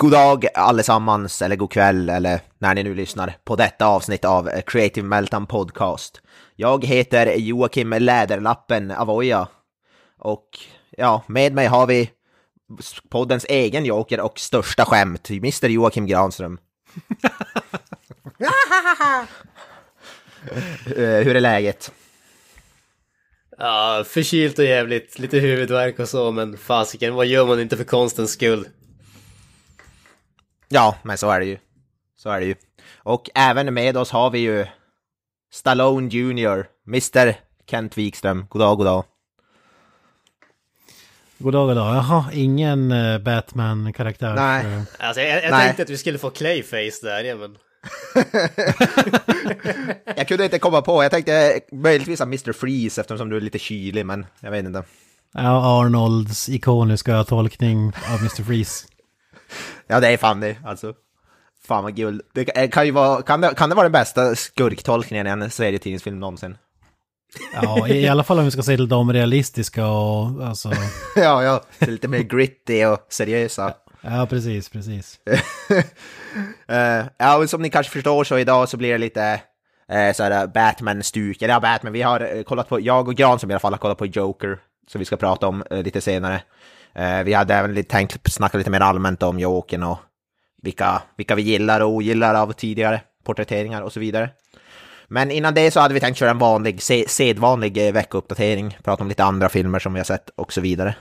God dag allesammans, eller god kväll, eller när ni nu lyssnar på detta avsnitt av Creative Meltdown Podcast. Jag heter Joakim Läderlappen Avoya och ja, med mig har vi poddens egen joker och största skämt, Mr Joakim Granström. Eh, hur är läget? Ja, förkylt och jävligt, lite huvudvärk och så, men fasiken, vad gör man inte för konstens skull? Ja, men så är det ju. Så är det ju. Och även med oss har vi ju Stallone Jr, Mr Kent Wikström. God dag, god dag. God dag, god dag. Jaha, ingen eh, Batman-karaktär. Nej. Eh, Alltså, jag, jag Nej. tänkte att vi skulle få Clayface där, men... Jag kunde inte komma på, jag tänkte möjligtvis Mr Freeze eftersom du är lite kylig, men jag vet inte. Ja, Arnolds ikoniska tolkning av Mr. Freeze. Ja, det är fan det, alltså. Fan vad guld. Det kan ju vara, kan det, kan det vara den bästa skurktolkningen i en serietidningsfilm någonsin? Ja, i, alla fall om vi ska se till de realistiska och alltså... ja, ja, lite mer gritty och seriösa. Ja, precis, precis. Eh, ja, som ni kanske förstår så idag så blir det lite uh, såhär Batman-stuk. Eller ja, Batman, vi har eh, kollat på, jag och Gran som i alla fall har kollat på Joker, som vi ska prata om eh, lite senare. Eh, vi hade även lite, tänkt snacka lite mer allmänt om Jokern och vilka, vilka vi gillar och ogillar av tidigare porträtteringar och så vidare. Men innan det så hade vi tänkt köra en vanlig, sedvanlig eh, veckouppdatering, prata om lite andra filmer som vi har sett och så vidare.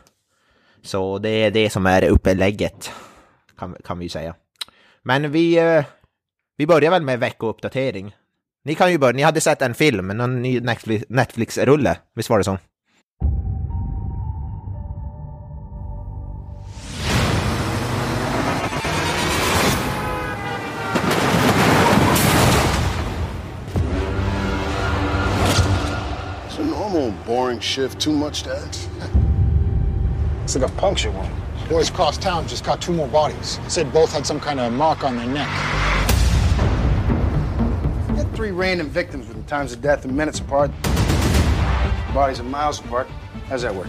Så det är det som är upplägget, kan, kan vi ju säga. Men vi, eh, vi börjar väl med veckouppdatering. Ni kan ju börja, ni hade sett en film, någon ny Netflix- Netflix-rulle, visst var det så? Normal, boring shift. Too much to ask. It's like a puncture wound. Boys across town just caught two more bodies. Said both had some kind of mark on their neck. Had three random victims with times of death and minutes apart. Bodies are miles apart. How's that work?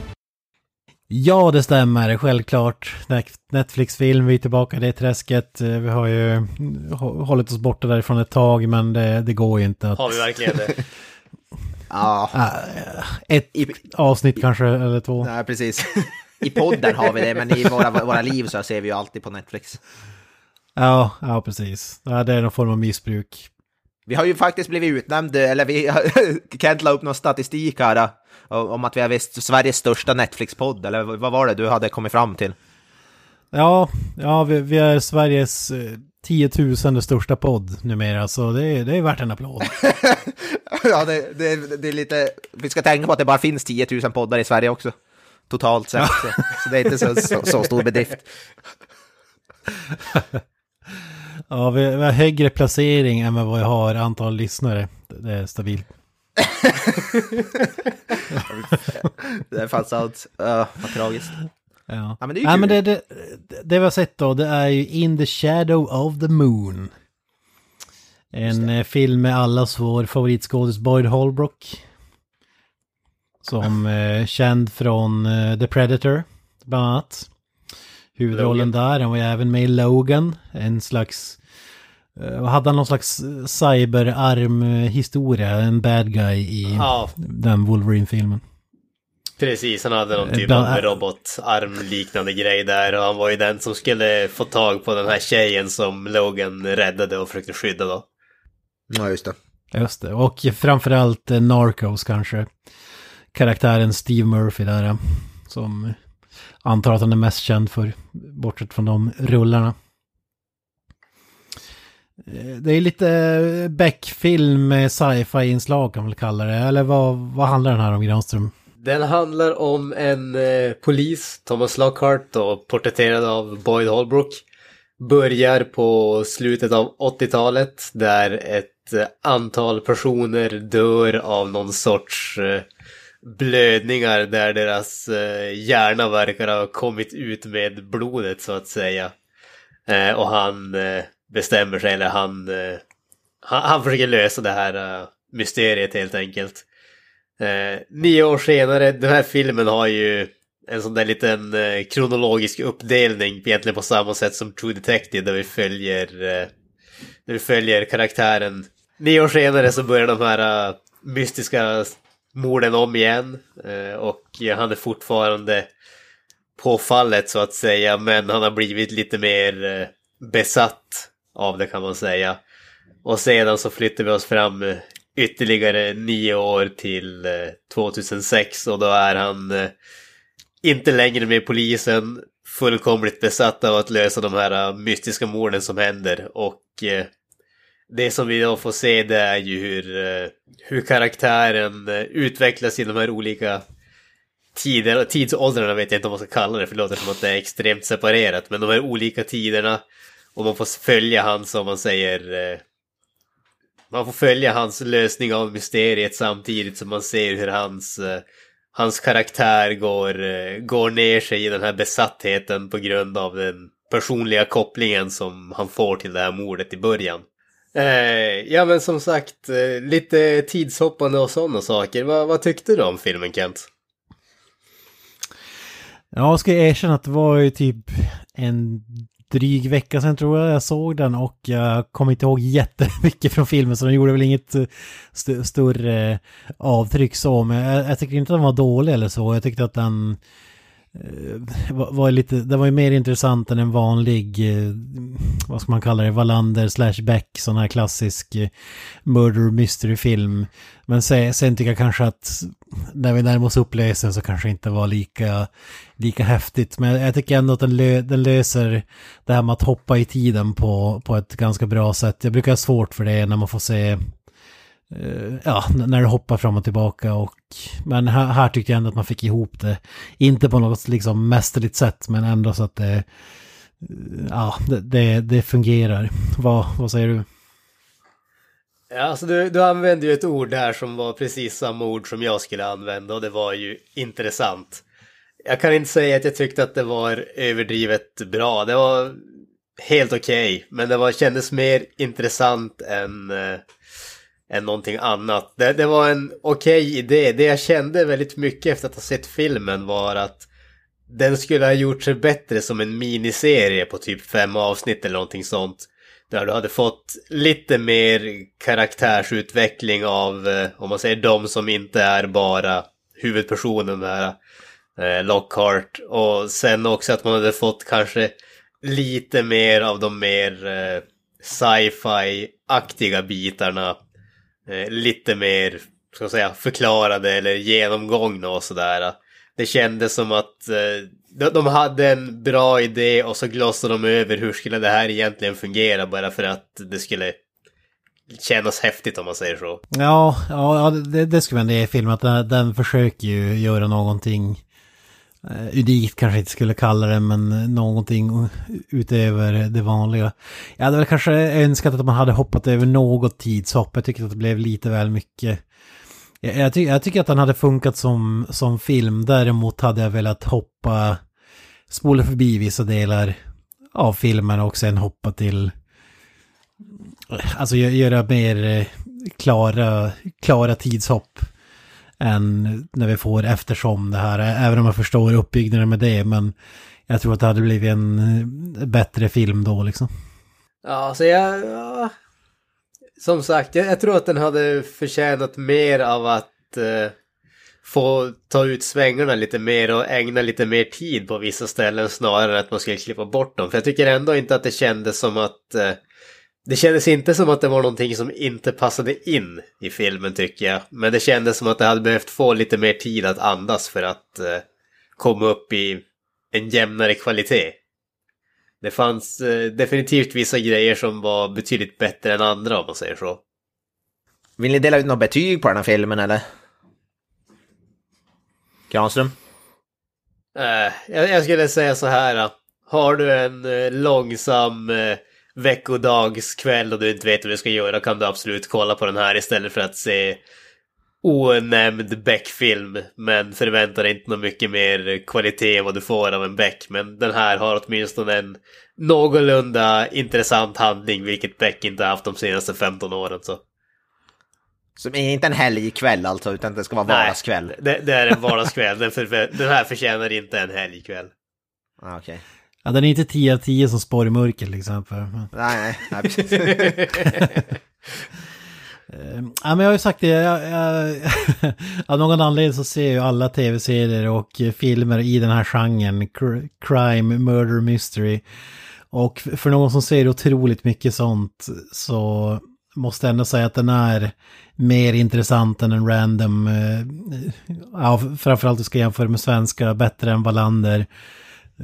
Ja, det stämmer. Självklart. Net- Netflix-film, vi är tillbaka i det träsket. Eh, Vi har ju hå- hållit oss borta därifrån ett tag, men det, det går ju inte att... Har vi verkligen det? Ja, Ett I- avsnitt kanske, eller två. nej precis. I podden har vi det, men i våra, våra liv så ser vi ju alltid på Netflix. Ja, ja precis. Ja, det är någon form av missbruk. Vi har ju faktiskt blivit utnämnd, eller vi, Kent la upp någon statistik här, eh, om att vi har visst Sveriges största Netflix-podd, eller vad var det du hade kommit fram till? Ja, ja vi, vi är Sveriges eh, 10 000 största podd numera, så det är, det är värt en applåd. ja, det, det, det är lite... Vi ska tänka på att det bara finns 10 000 poddar i Sverige också. Totalt sett. Så, så det är inte så, så, så stor bedrift. Ja, vi, vi har högre placering än vad vi har antal lyssnare. Det är stabilt. Det är fan sant. Uh, vad tragiskt. Ja, Ja, men det är ju ja, kul. men det, det, det vi har sett då, det är ju In the Shadow of the Moon. En eh, film med allas vår favoritskådis Boyd Holbrook. Som eh, känd från eh, The Predator, bland annat. Huvudrollen där, han var ju även med i Logan, en slags... Eh, hade han någon slags cyberarm-historia, en bad guy i Ja, den Wolverine-filmen. Precis. Han hade någon typ bland- av robotarm-liknande grej där och han var ju den som skulle få tag på den här tjejen som Logan räddade och försökte skydda då. Ja, just det. Just det, och framförallt eh, Narcos kanske. Karaktären Steve Murphy där. eh, Som antar att han är mest känd för, bortsett från de rullarna. Eh, Det är lite Beck-film med sci-fi-inslag kan man väl kalla det. Eller vad, vad handlar den här om Granström? Den handlar om en eh, polis, Thomas Lockhart, och porträtterad av Boyd Holbrook. Börjar på slutet av 80-talet där ett eh, antal personer dör av någon sorts eh, blödningar där deras eh, hjärna verkar ha kommit ut med blodet så att säga. Eh, och han eh, bestämmer sig, eller han, eh, han, han försöker lösa det här eh, mysteriet helt enkelt. Eh, nio år senare, den här filmen har ju en sån där liten eh, kronologisk uppdelning egentligen på samma sätt som True Detective där vi följer, eh, där vi följer karaktären. Nio år senare så börjar de här uh, mystiska morden om igen eh, och han är fortfarande på fallet så att säga men han har blivit lite mer eh, besatt av det kan man säga. Och sedan så flyttar vi oss fram eh, ytterligare nio år till eh, 2006 och då är han eh, inte längre med polisen, fullkomligt besatt av att lösa de här eh, mystiska morden som händer. Och det som vi då får se det är ju hur, hur karaktären utvecklas i de här olika tider, tidsåldrarna vet jag inte om man ska kalla det. För det låter som att det är extremt separerat. Men de här olika tiderna och man får följa han som man säger eh, man får följa hans lösning av mysteriet samtidigt som man ser hur hans, eh, hans karaktär går, eh, går ner sig i den här besattheten på grund av den personliga kopplingen som han får till det här mordet i början. Eh, ja men som sagt, eh, lite tidshoppande och sådana saker. Va, vad tyckte du om filmen Kent? Ja, ska jag erkänna att det var ju typ en dryg vecka sedan tror jag jag såg den och jag kommer inte ihåg jättemycket från filmen så den gjorde väl inget eh, st större eh, avtryck så men jag, jag tyckte inte att den var dålig eller så. Jag tyckte att den Eh, var, var lite, det var ju mer intressant än en vanlig, eh, vad ska man kalla det, Wallander slash Beck, sån här klassisk eh, murder mystery film. Men sen, sen tycker jag kanske att när vi närmar oss upplösen så kanske inte var lika, lika häftigt. Men jag tycker ändå att den, lö, den löser det här med att hoppa i tiden på, på ett ganska bra sätt. Jag brukar ha svårt för det när man får se Eh, ja, när det hoppar fram och tillbaka och men här, här tyckte jag ändå att man fick ihop det. Inte på något liksom mästerligt sätt men ändå så att det eh, ja, det, det, det fungerar. Vad, vad säger du? Ja, alltså du, du använde ju ett ord där som var precis samma ord som jag skulle använda och det var ju intressant. Jag kan inte säga att jag tyckte att det var överdrivet bra. Det var helt okej, okay, men det var, kändes mer intressant än, eh, än någonting annat. Det, det var en okej okay idé. Det jag kände väldigt mycket efter att ha sett filmen var att den skulle ha gjort sig bättre som en miniserie på typ fem avsnitt eller någonting sånt. Där du hade fått lite mer karaktärsutveckling av, eh, om man säger de som inte är bara huvudpersonen där, eh, Lockhart. Och sen också att man hade fått kanske lite mer av de mer eh, sci-fi-aktiga bitarna. Eh, lite mer, ska jag säga, förklarade eller genomgångna och sådär. Det kändes som att eh, de hade en bra idé och så glossade de över hur skulle det här egentligen fungera bara för att det skulle kännas häftigt om man säger så. Ja, ja det, det skulle man ge filmen att den, den försöker ju göra någonting Eh, unikt kanske inte skulle kalla det men någonting utöver det vanliga. Jag hade väl kanske önskat att man hade hoppat över något tidshopp. Jag tycker att det blev lite väl mycket. Jag, jag, ty jag tycker att den hade funkat som, som film. Däremot hade jag velat hoppa, spola förbi vissa delar av filmen och sen hoppa till, eh, alltså göra mer eh, klara, klara tidshopp än när vi får eftersom det här, även om jag förstår uppbyggnaden med det, men jag tror att det hade blivit en eh, bättre film då liksom. Ja, så jag, ja, som sagt, jag, jag, tror att den hade förtjänat mer av att eh, få ta ut svängarna lite mer och ägna lite mer tid på vissa ställen snarare än att man skulle klippa bort dem. För jag tycker ändå inte att det kändes som att... Eh, det kändes inte som att det var någonting som inte passade in i filmen tycker jag. Men det kändes som att det hade behövt få lite mer tid att andas för att eh, komma upp i en jämnare kvalitet. Det fanns eh, definitivt vissa grejer som var betydligt bättre än andra om man säger så. Vill ni dela ut något betyg på den här filmen eller? Granström? Eh, jag, jag skulle säga så här. att Har du en eh, långsam eh, veckodagskväll och du inte vet vad du ska göra kan du absolut kolla på den här istället för att se onämnd Beck-film. Men förvänta dig inte något mycket mer kvalitet än vad du får av en Beck. Men den här har åtminstone en någorlunda intressant handling, vilket Beck inte haft de senaste 15 åren. Så. Som är inte en helgkväll alltså, utan det ska vara vardagskväll. Det, det är en vardagskväll. Den, för, den här förtjänar inte en helgkväll. Ah, Okej. Ja, den är inte 10 av 10 som spår i mörker till exempel. Men, Nej, nej, precis. eh, ja, men jag har ju sagt det, jag, jag, av någon anledning så ser jag alla tv-serier och filmer i den här genren, cr- crime, murder, mystery. Och för någon som ser otroligt mycket sånt så måste jag ändå säga att den är mer intressant än en random, eh, ja, framförallt du ska jämföra med svenska, bättre än Wallander.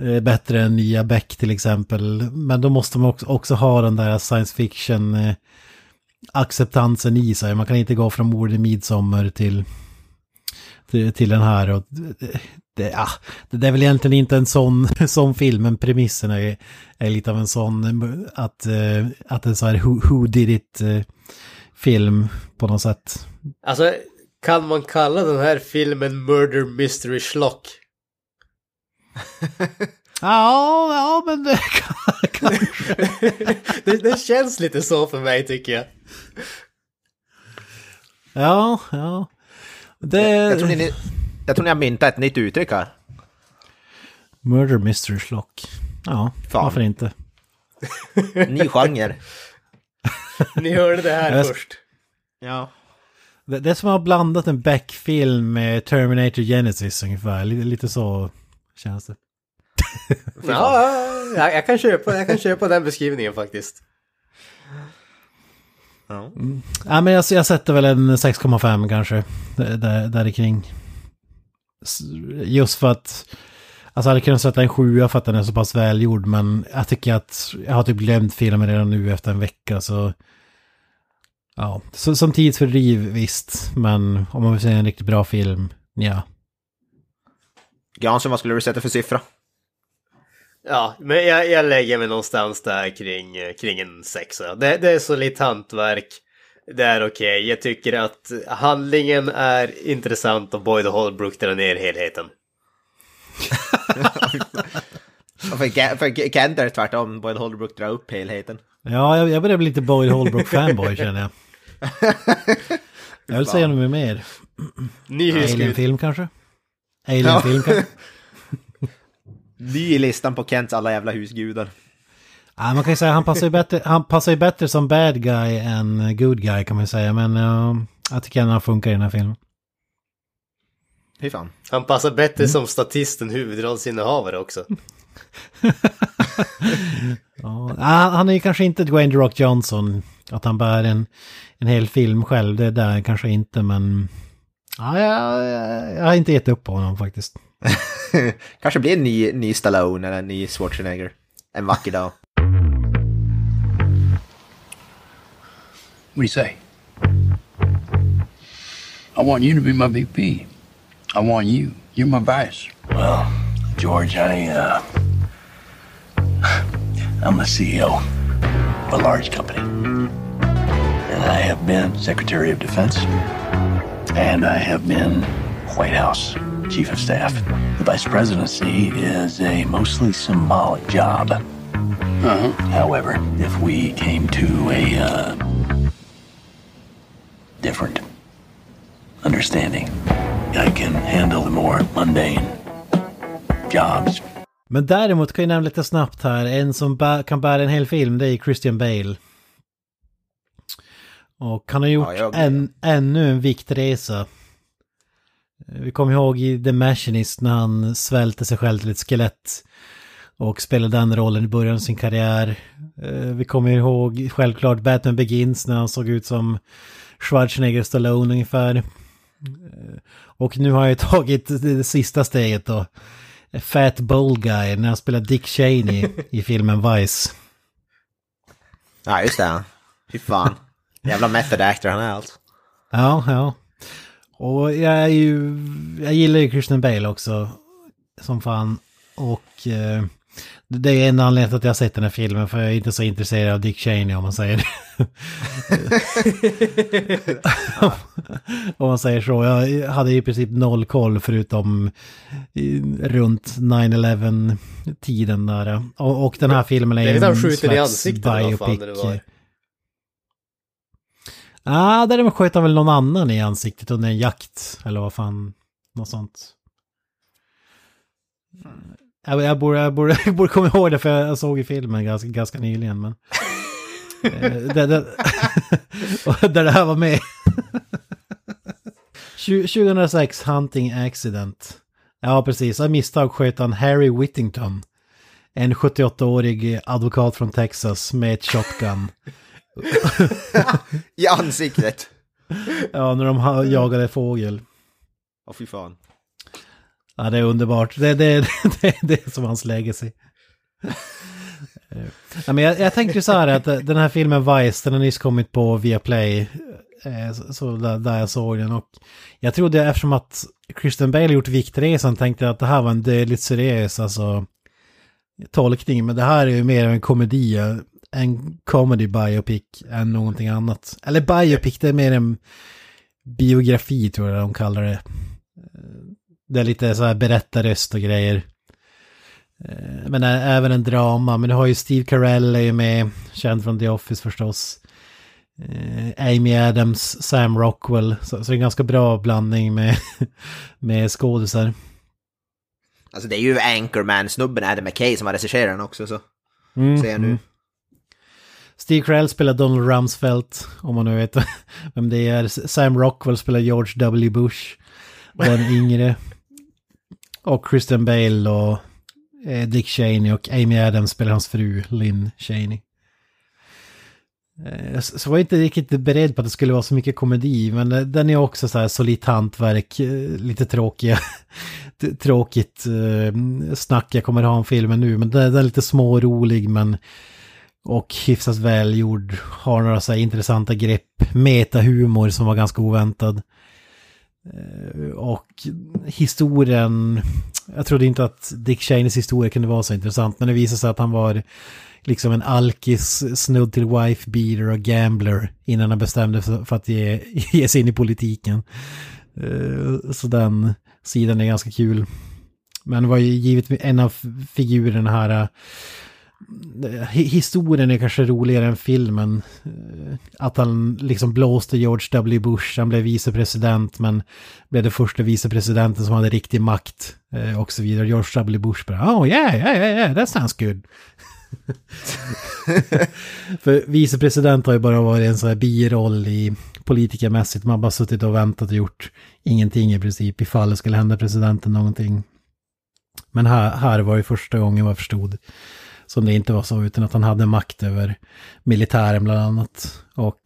Eh, bättre än nya Beck till exempel. Men då måste man också, också ha den där science fiction-acceptansen eh, i sig. Man kan inte gå från mord i midsommar till, till, till den här. Och det, det, ja, det är väl egentligen inte en sån, sån film, men premissen är, är lite av en sån att, eh, att en så här who, who did it-film eh, på något sätt. Alltså, kan man kalla den här filmen Murder Mystery Schlock? Ja, ja men det kan, kan, det, det känns lite så för mig tycker jag. Ja, ja. Det... Jag tror ni, jag tror ni har myntat ett nytt uttryck här. Murder Mystery Schlock. Ja, Fan. varför inte? Ny genre. Ni hörde det här Jag- först. Ja. Det, det är som att ha blandat en Beck-film med Terminator Genesis ungefär. Lite, lite så känns det. Ja, jag, jag, kan köpa, jag kan köpa den beskrivningen faktiskt. ja. Ja, men jag, jag sätter väl en 6,5 kanske. Där, där, kring. Just för att... Alltså jag hade kunnat sätta en 7 för att den är så pass välgjord. Men jag tycker att jag har typ glömt filmen redan nu efter en vecka. Så... Ja, så, som tidsfördriv visst. Men om man vill se en riktigt bra film, ja. Granström, vad skulle du sätta för siffra? Ja, men jag, jag lägger mig någonstans där kring, eh, kring en sexa. Det, det är solitt hantverk. Det är okej. Jag tycker att handlingen är intressant och Boyd Holbrook drar ner helheten. Och För, för Kent är det tvärtom, Boyd Holbrook drar upp helheten. Ja, jag, jag börjar bli lite Boyd Holbrook-fanboy känner jag. Jag vill säga något mer. Ny. Alien-film kanske? Alien-film kanske? Ny i listan på Kents alla jävla husgudar. Ja, man kan ju säga han passar ju bättre, han passar ju bättre som bad guy än good guy kan man ju säga. Men uh, jag tycker ändå han funkar i den här filmen. Fy fan. Han passar bättre som statist än huvudrollsinnehavare också. Ja, han han är ju kanske inte Dwayne The Rock Johnson. Att han bär en, en hel film själv, det där kanske inte men... Ja, jag, jag, jag har inte gett upp på honom faktiskt. Kanske blir en ny, ny Stallone eller en ny Schwarzenegger. En vacker dag. What do you say? I want you to be my VP. I want you. You're my vice. Well, George, I, uh. I'm the CEO of a large company. And I have been Secretary of Defense. And I have been White House Chief of Staff. The Vice Presidency is a mostly symbolic job. Uh-huh. However, if we came to a, uh. different understanding, I can handle the more mundane jobs Men däremot kan jag nämna lite snabbt här, en som bä- kan bära en hel film, det är Christian Bale. Och han har gjort Ja, jag- en, ännu en viktresa. Vi kommer ihåg i The Machinist när han svälte sig själv till ett skelett. Och spelade den rollen i början av sin karriär. Eh, Vi kommer ihåg självklart Batman Begins när han såg ut som Schwarzenegger Stallone ungefär. Eh, Och nu har jag tagit det det sista steget då. Fat Bold Guy när han spelar Dick Cheney i filmen Vice. Ja, just det. Fy fan. Jävla method actor han är alltså. Ja, ja. Och jag är ju... Jag gillar ju Christian Bale också. Som fan. Och... Eh, det är en anledning till att jag har sett den här filmen. För jag är inte så intresserad av Dick Cheney om man säger Om man säger så. Jag hade i princip noll koll förutom runt 9-11 tiden där. Och, och den här filmen är Det är en han skjuter i slags ansiktet eller vad fan det biopic. var. Ja, ah, där sköt han väl någon annan i ansiktet under en jakt. Eller vad fan, något sånt. Jag, jag, borde, jag, borde, jag borde komma ihåg det för jag såg i filmen ganska, ganska nyligen. Men... Eh, där, där, där det här var med. 2006, Hunting Accident. Ja, precis. Av misstag sköt han Harry Whittington. En 78-årig advokat från Texas med ett shotgun. I ansiktet! Ja, när de jagade fågel. Åh fy fan. Ja, det är underbart. Det, det, det, det är som hans legacy. Ja, men jag, jag tänkte så här att den här filmen Vice, den har nyss kommit på Viaplay. eh, Så, där, där jag såg den och jag trodde eftersom att Christian Bale gjort Viktresan tänkte jag att det här var en dödligt seriös alltså tolkning. Men det här är ju mer en komedi, en comedy biopic än någonting annat. Eller biopic, det är mer en biografi tror jag de kallar det. Det är lite så här berättarröst och grejer. Eh, Men även en drama. Men du har ju Steve Carell är ju med, känd från The Office förstås. Eh, Amy Adams, Sam Rockwell. Så, så det är en ganska bra blandning med, med skådisar. Alltså det är ju Anchorman-snubben Adam McKay som har regisserat den också så. Mm, Ser jag nu. mm. Steve Carell spelar Donald Rumsfeld, om man nu vet vem det är. Sam Rockwell spelar George W. Bush, den yngre. Och Christian Bale och eh, Dick Cheney och Amy Adams spelar hans fru Lynn Cheney. Eh, Så var jag inte riktigt beredd på att det skulle vara så mycket komedi, men eh, den är också så här solitt hantverk, lite tråkiga, tråkigt snack jag kommer ha om filmen nu, men den den är lite smårolig men och hyfsat välgjord, har några så här intressanta grepp, metahumor som var ganska oväntad. Eh, och historien, jag trodde inte att Dick Cheneys historia kunde vara så intressant, men det visade sig att han var liksom en alkis, snudd till wife beater och gambler innan han bestämde sig för att ge, ge sig in i politiken. Eh, så den sidan är ganska kul. Men det var ju givet en av figurerna här historien är kanske roligare än filmen. Eh, att han liksom blåste George W. Bush, han blev vicepresident men blev den första vicepresidenten som hade riktig makt eh, och så vidare. George W. Bush bara, oh yeah, yeah, yeah, yeah, that sounds good. För vicepresident har ju bara varit en sån här biroll i politikermässigt. Man har bara suttit och väntat och gjort ingenting i princip ifall det skulle hända presidenten någonting. Men här, här var det första gången vad jag förstod som det inte var så, utan att han hade makt över militären bland annat. Och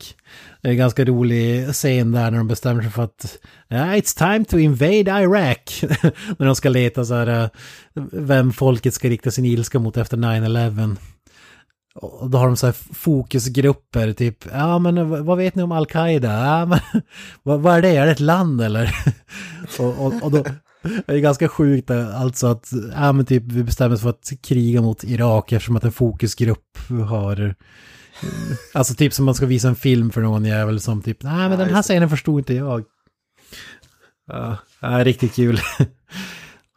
det är en ganska rolig scen där när de bestämmer sig för att "Yeah, it's time to invade Iraq. när de ska leta så här, eh, vem folket ska rikta sin ilska mot efter 9-11. Och då har de så här fokusgrupper, typ, ja men vad- vad vet ni om Al-Qaida? Ja, men, vad, vad är det? Är det ett land eller? och, och, och då, det är ganska sjukt alltså att, ja men typ vi bestämmer oss för att kriga mot Irak eftersom att en fokusgrupp har, eh, alltså typ som man ska visa en film för någon jävel som typ, nej men den här scenen förstod inte jag. Ja, ja, riktigt kul.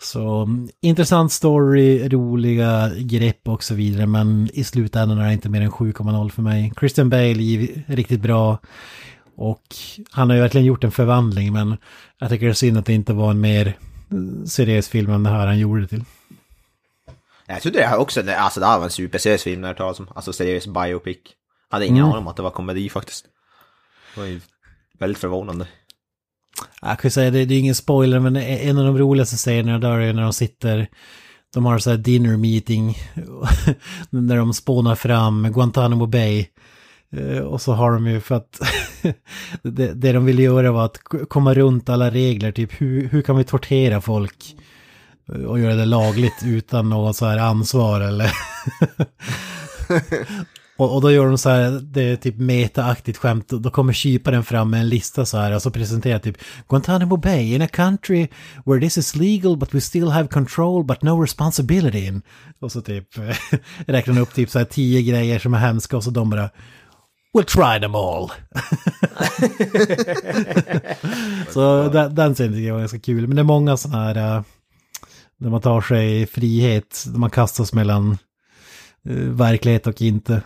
Så mm, intressant story, roliga grepp och så vidare. Men i slutändan är det inte mer än 7,0 för mig. Christian Bale är riktigt bra. Och han har ju verkligen gjort en förvandling. Men jag tycker det är synd att det inte var en mer seriös film än det här han gjorde det till. Jag trodde det här också, alltså det här var en superseriös film när det talas om, alltså seriös biopic. Hade ingen Mm. aning om att det var komedi faktiskt. Det var ju väldigt förvånande. Jag kan ju säga, det, det är ingen spoiler, men en av de roligaste scenerna där är när de sitter, de har så här dinner meeting, när de spånar fram Guantanamo Bay. Eh, och så har de ju för att det, det de ville göra var att komma runt alla regler, typ hur, hur kan vi tortera folk eh, och göra det lagligt utan något så här ansvar eller... Och, och då gör de så här, det är typ metaaktigt skämt, då kommer kyparen fram med en lista så här och så presenterar typ Guantanamo Bay in a country where this is legal but we still have control but no responsibility in. Och så typ räknar de upp typ så här tio grejer som är hemska och så de bara We'll try them all. så den, den scenen tycker jag var ganska kul. Men det är många sådana här, när man tar sig frihet, när man kastas mellan uh, verklighet och inte.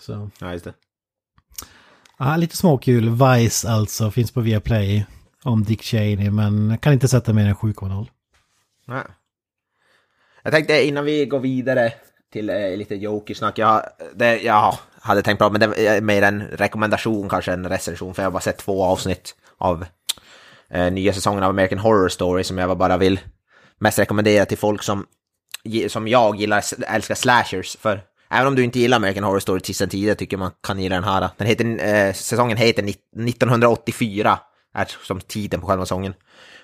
Så. Ja, just det. Ja, lite småkul. Vice alltså, finns på Viaplay. Om Dick Cheney, men kan inte sätta mer än 7,0. Nej. Jag tänkte innan vi går vidare till eh, lite Jokersnack, jag, det, jag hade tänkt bra, men det är eh, mer en rekommendation kanske en recension, för jag har bara sett två avsnitt av eh, nya säsongen av American Horror Story som jag bara vill mest rekommendera till folk som, som jag gillar, älskar slashers, för Även om du inte gillar American Horror Story till sen tidigare tycker man kan gilla den här. Den heter, eh, säsongen heter 1984, är som titeln på själva säsongen.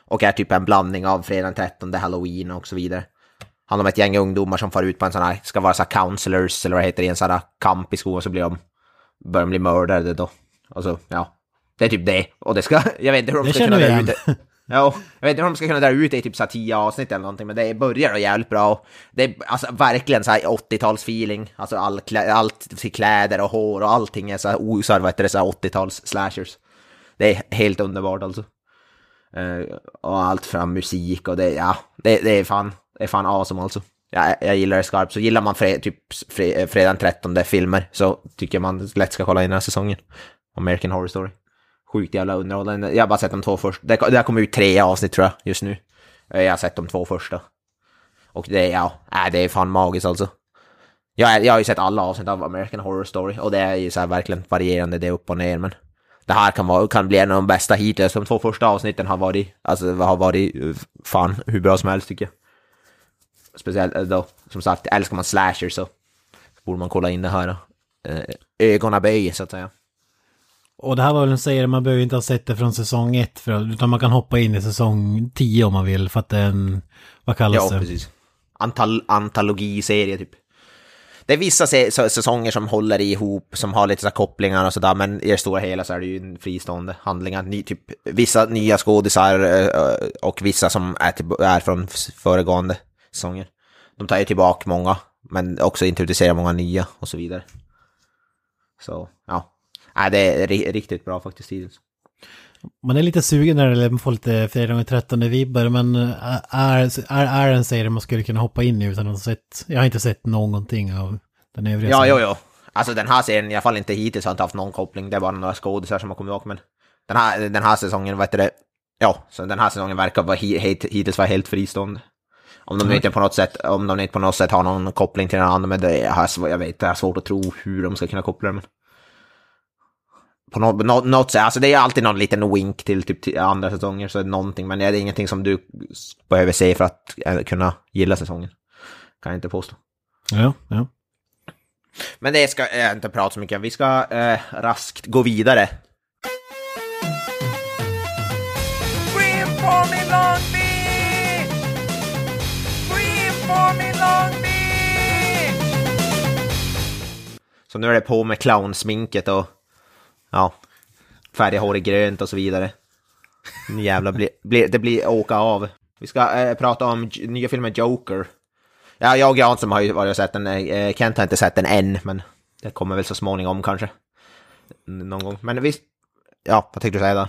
Och är typ en blandning av fredag den 13, halloween och så vidare. Handlar om ett gäng ungdomar som far ut på en sån här, ska vara så här counselors eller vad heter det, en sån här kamp i skolan så blir de, börjar de bli mördade då. Och så, ja. Det är typ det. Och det ska, jag vet inte hur de ska kunna dra ut det. Ja, jag vet inte hur de ska kunna dra ut det i typ så här tio avsnitt eller någonting, men det börjar då jävligt bra. Det är alltså verkligen så här 80-tals-feeling. Alltså all klä, allt till kläder och hår och allting är så här osar, vad heter det, så här 80-tals slashers. Det är helt underbart alltså. Uh, och allt från musik och det, ja, det, det är fan, är fan awesome alltså. Jag, jag gillar det skarpt, så gillar man fre, typ fre, fredag 13 filmer så tycker jag man lätt ska kolla in den här säsongen. American Horror Story sjukt jävla underhållande. Jag har bara sett de två första. Det, det har kommit ut tre avsnitt tror jag just nu. Jag har sett de två första. Och det är, ja, äh, det är fan magiskt alltså. Jag, jag har ju sett alla avsnitt av American Horror Story och det är ju så här verkligen varierande, det är upp och ner men det här kan, vara, kan bli en av de bästa hittills. De två första avsnitten har varit, alltså har varit eh, fan hur bra som helst tycker jag. Speciellt då, som sagt, älskar man slasher så borde man kolla in det här. Eh, ögonaböj så att säga. Och det här var väl en serie, man behöver inte ha sett det från säsong 1, för, utan man kan hoppa in i säsong 10 om man vill, för att det är en, vad kallas ja, det? Ja, precis. Antal, antologiserie typ. Det är vissa säsonger som håller ihop, som har lite så kopplingar och sådär, men i det stora hela så är det ju en fristående handlingar. Ny, typ, vissa nya skådisar och vissa som är, till, är från föregående säsonger. De tar ju tillbaka många, men också introducerar många nya och så vidare. Så, ja. Nej, det är riktigt bra faktiskt hittills. Man är lite sugen när det får lite fredag den 13 vibbar, men är, är, är en serie man skulle kunna hoppa in i utan att ha sett, jag har inte sett någonting av den övriga Ja, jo, jo. Alltså den här serien, i alla fall inte hittills, har inte haft någon koppling, det är bara några skådisar som har kommit ihåg, men den här, den här säsongen, vad heter det, ja, så den här säsongen verkar vara hittills vara helt fristående. Om de, inte på något sätt, om de inte på något sätt har någon koppling till den andra, men det är, jag vet, det är svårt att tro hur de ska kunna koppla det. Men på något, något, något sätt, alltså det är alltid någon liten wink till typ till andra säsonger, så är det någonting, men det är ingenting som du behöver se för att kunna gilla säsongen. Kan jag inte påstå. Ja, ja. Men det ska jag inte prata så mycket om, vi ska eh, raskt gå vidare. Så nu är det på med clownsminket och ja, färga håret grönt och så vidare. Nu jävlar, bli, bli, det blir åka av. Vi ska eh, prata om nya filmen Joker. Ja, jag och Granström har ju varit och sett den. Eh, eh, Kent har inte sett den än, men det kommer väl så småningom kanske. Någon gång. Men visst, ja, vad tänkte du säga då?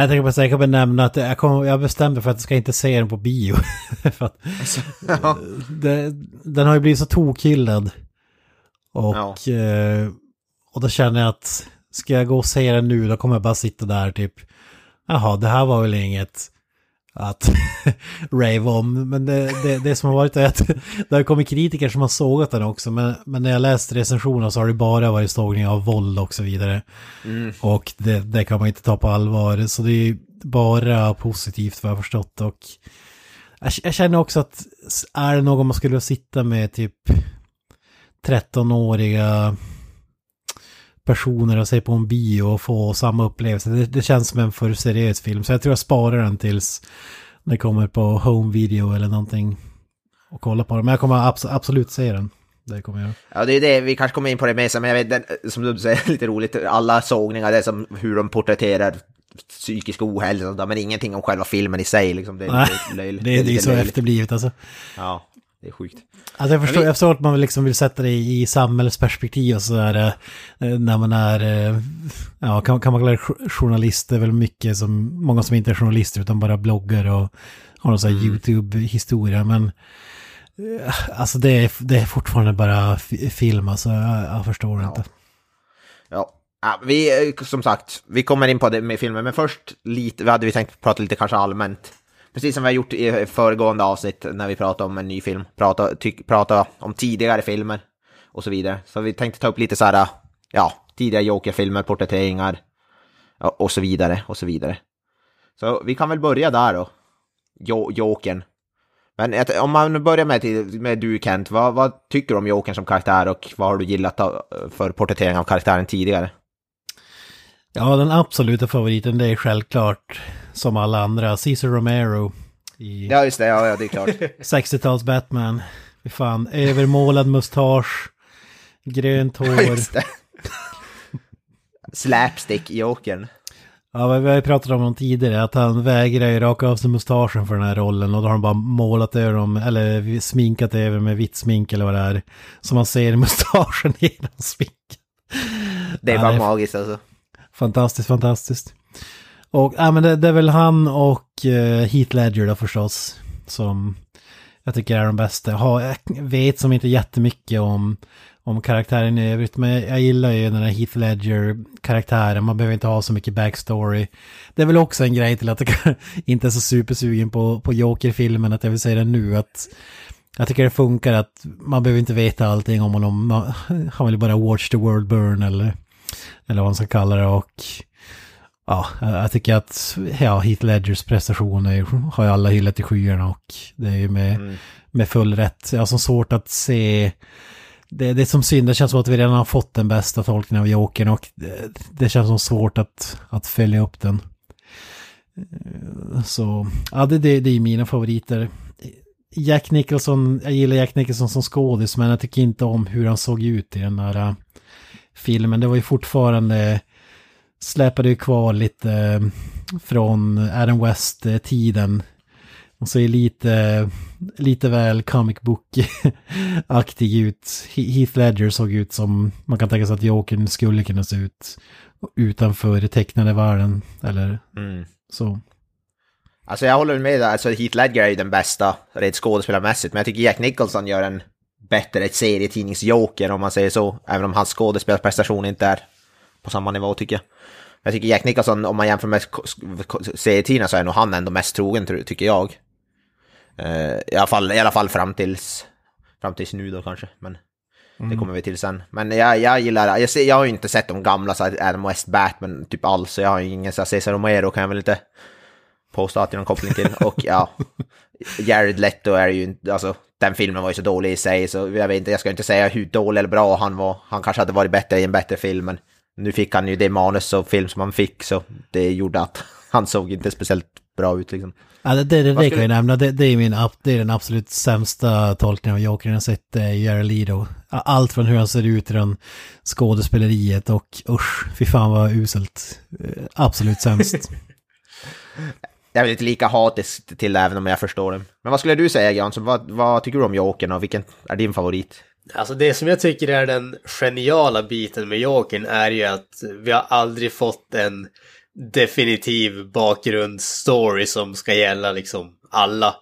Jag tänkte bara säga, jag kan nämna att jag, kom, jag bestämde för att jag ska inte se den på bio. för att, ja. det, den har ju blivit så tokhyllad. Och, ja. eh, och då känner jag att ska jag gå och se den nu då kommer jag bara sitta där typ. Jaha, det här var väl inget att rave om. Men det, det, det som har varit är att det har kommit kritiker som har sågat den också. Men, men när jag läst recensioner så har det bara varit sågning av våld och så vidare. Mm. Och det, det, kan man inte ta på allvar. Så det är bara positivt vad jag har förstått. Och jag, jag känner också att är det någon man skulle sitta med typ 13-åriga personer och se på en bio och få samma upplevelse. Det, det, känns som en för seriös film. Så jag tror jag sparar den tills det kommer på home video eller någonting. Och kolla på den. Men jag kommer abs absolut se den. Det kommer jag. Ja, det är det, vi kanske kommer in på det mer sen, men jag vet, den, som du säger, lite roligt, alla sågningar, det är som hur de porträtterar psykisk ohälsa, men ingenting om själva filmen i sig liksom. Det är, Nej, lite löjligt. Det, är- det är så löjligt. efterblivet alltså. Ja, det är sjukt. Alltså jag förstår, vi- jag förstår att man liksom vill sätta det i, i samhällsperspektiv och sådär. eh, När man är, eh, ja kan, kan man kalla det jo- journalist, det är väl mycket som, många som inte är journalister utan bara bloggar och har någon sån här YouTube-historia. Men eh, alltså det är, det är fortfarande bara fi- film, alltså jag, jag förstår inte. Ja. Ja, vi, som sagt, vi kommer in på det med filmen, men först lite, vi hade vi tänkt prata lite kanske allmänt. Precis som vi har gjort i föregående avsnitt när vi pratade om en ny film, prata, ty, prata om tidigare filmer och så vidare. Så vi tänkte ta upp lite så här, ja, tidigare Joker-filmer, porträtteringar och så vidare och så vidare. Så vi kan väl börja där då. Jo, Jokern. Men ett- om man börjar med, med du Kent, vad, vad tycker du om Jokern som karaktär och vad har du gillat av- för porträttering av karaktären tidigare? Ja, den absoluta favoriten det är självklart, som alla andra, Cesar Romero i Ja, just det, ja, ja det är klart. 60-tals Batman. Fan, övermålad mustasch, grönt hår. Just det. Slapstick-jokern. Ja, vi har ju pratat om honom tidigare, att han vägrar ju raka av sig mustaschen för den här rollen och då har de bara målat över dem, eller sminkat över med vitt smink eller vad det är. Så man ser mustaschen genom sminket. Det är Ja, det är- magiskt alltså. Fantastiskt, fantastiskt. Och ja, men det, det är väl han och uh, Heath Ledger då förstås, som jag tycker är de bästa. Ha, jag vet som inte jättemycket om, om karaktären i övrigt, men jag gillar ju den här Heath Ledger-karaktären. Man behöver inte ha så mycket backstory. Det är väl också en grej till att jag inte är så supersugen på, på Joker-filmen, att jag vill säga det nu, att jag tycker det funkar att man behöver inte veta allting om honom. Han vill bara watch the world burn eller, eller vad man ska kalla det. Och ja, jag tycker att ja, Heath Ledgers prestationer har ju alla hyllat i skyarna och det är ju med, med full rätt. Jag har så svårt att se det, det som synd, det känns som att vi redan har fått den bästa tolkningen av Jokern och det, det känns som svårt att, att följa upp den. Eh, Så, ja det, det, det är mina favoriter. Jack Nicholson, jag gillar Jack Nicholson som skådis men jag tycker inte om hur han såg ut i den äh, filmen. Det var ju fortfarande, släpade ju kvar lite från Adam West-tiden. Och ser lite, lite väl comic book-aktig ut. He- Heath Ledger såg ut som man kan tänka sig att Jokern skulle kunna se ut utanför tecknade världen. Eller Mm. så. Alltså jag håller med, alltså Heath Ledger är ju den bästa rent skådespelarmässigt, men jag tycker Jack Nicholson gör en bättre serietidningsjoker om man säger så, även om hans skådespelarprestation inte är på samma nivå tycker jag. Jag tycker Jack Nicholson, om man jämför med serietidningar så är nog han ändå mest trogen tycker jag. Eh, I alla fall, i alla fall fram tills, fram tills nu då kanske, men det kommer vi till sen. Men jag, jag gillar, jag, ser, jag har ju inte sett de gamla så Adam West Batman typ alls, så jag har ju ingen så här Cesar Romero kan jag väl inte påstå att det är någon koppling till. Och ja, Jared Leto är ju inte, alltså den filmen var ju så dålig i sig så jag vet inte, jag ska inte säga hur dålig eller bra han var. Han kanske hade varit bättre i en bättre film men nu fick han ju det manus och film som han fick så det gjorde att han såg inte speciellt bra ut liksom. Ja, det, det, det, kan jag nämna. Det, det, är min, det är den absolut sämsta tolkningen av Jokern jag har sett, är Jared Leto. Allt från hur han ser ut i den skådespeleriet och usch, fy fan vad uselt. Eh, Absolut sämst. Jag är väl inte lika hatisk till det även om jag förstår det. Men vad skulle du säga Jansson, vad, vad tycker du om Jokern och vilken är din favorit? Alltså det som jag tycker är den geniala biten med Jokern är ju att vi har aldrig fått en definitiv bakgrundsstory som ska gälla liksom alla.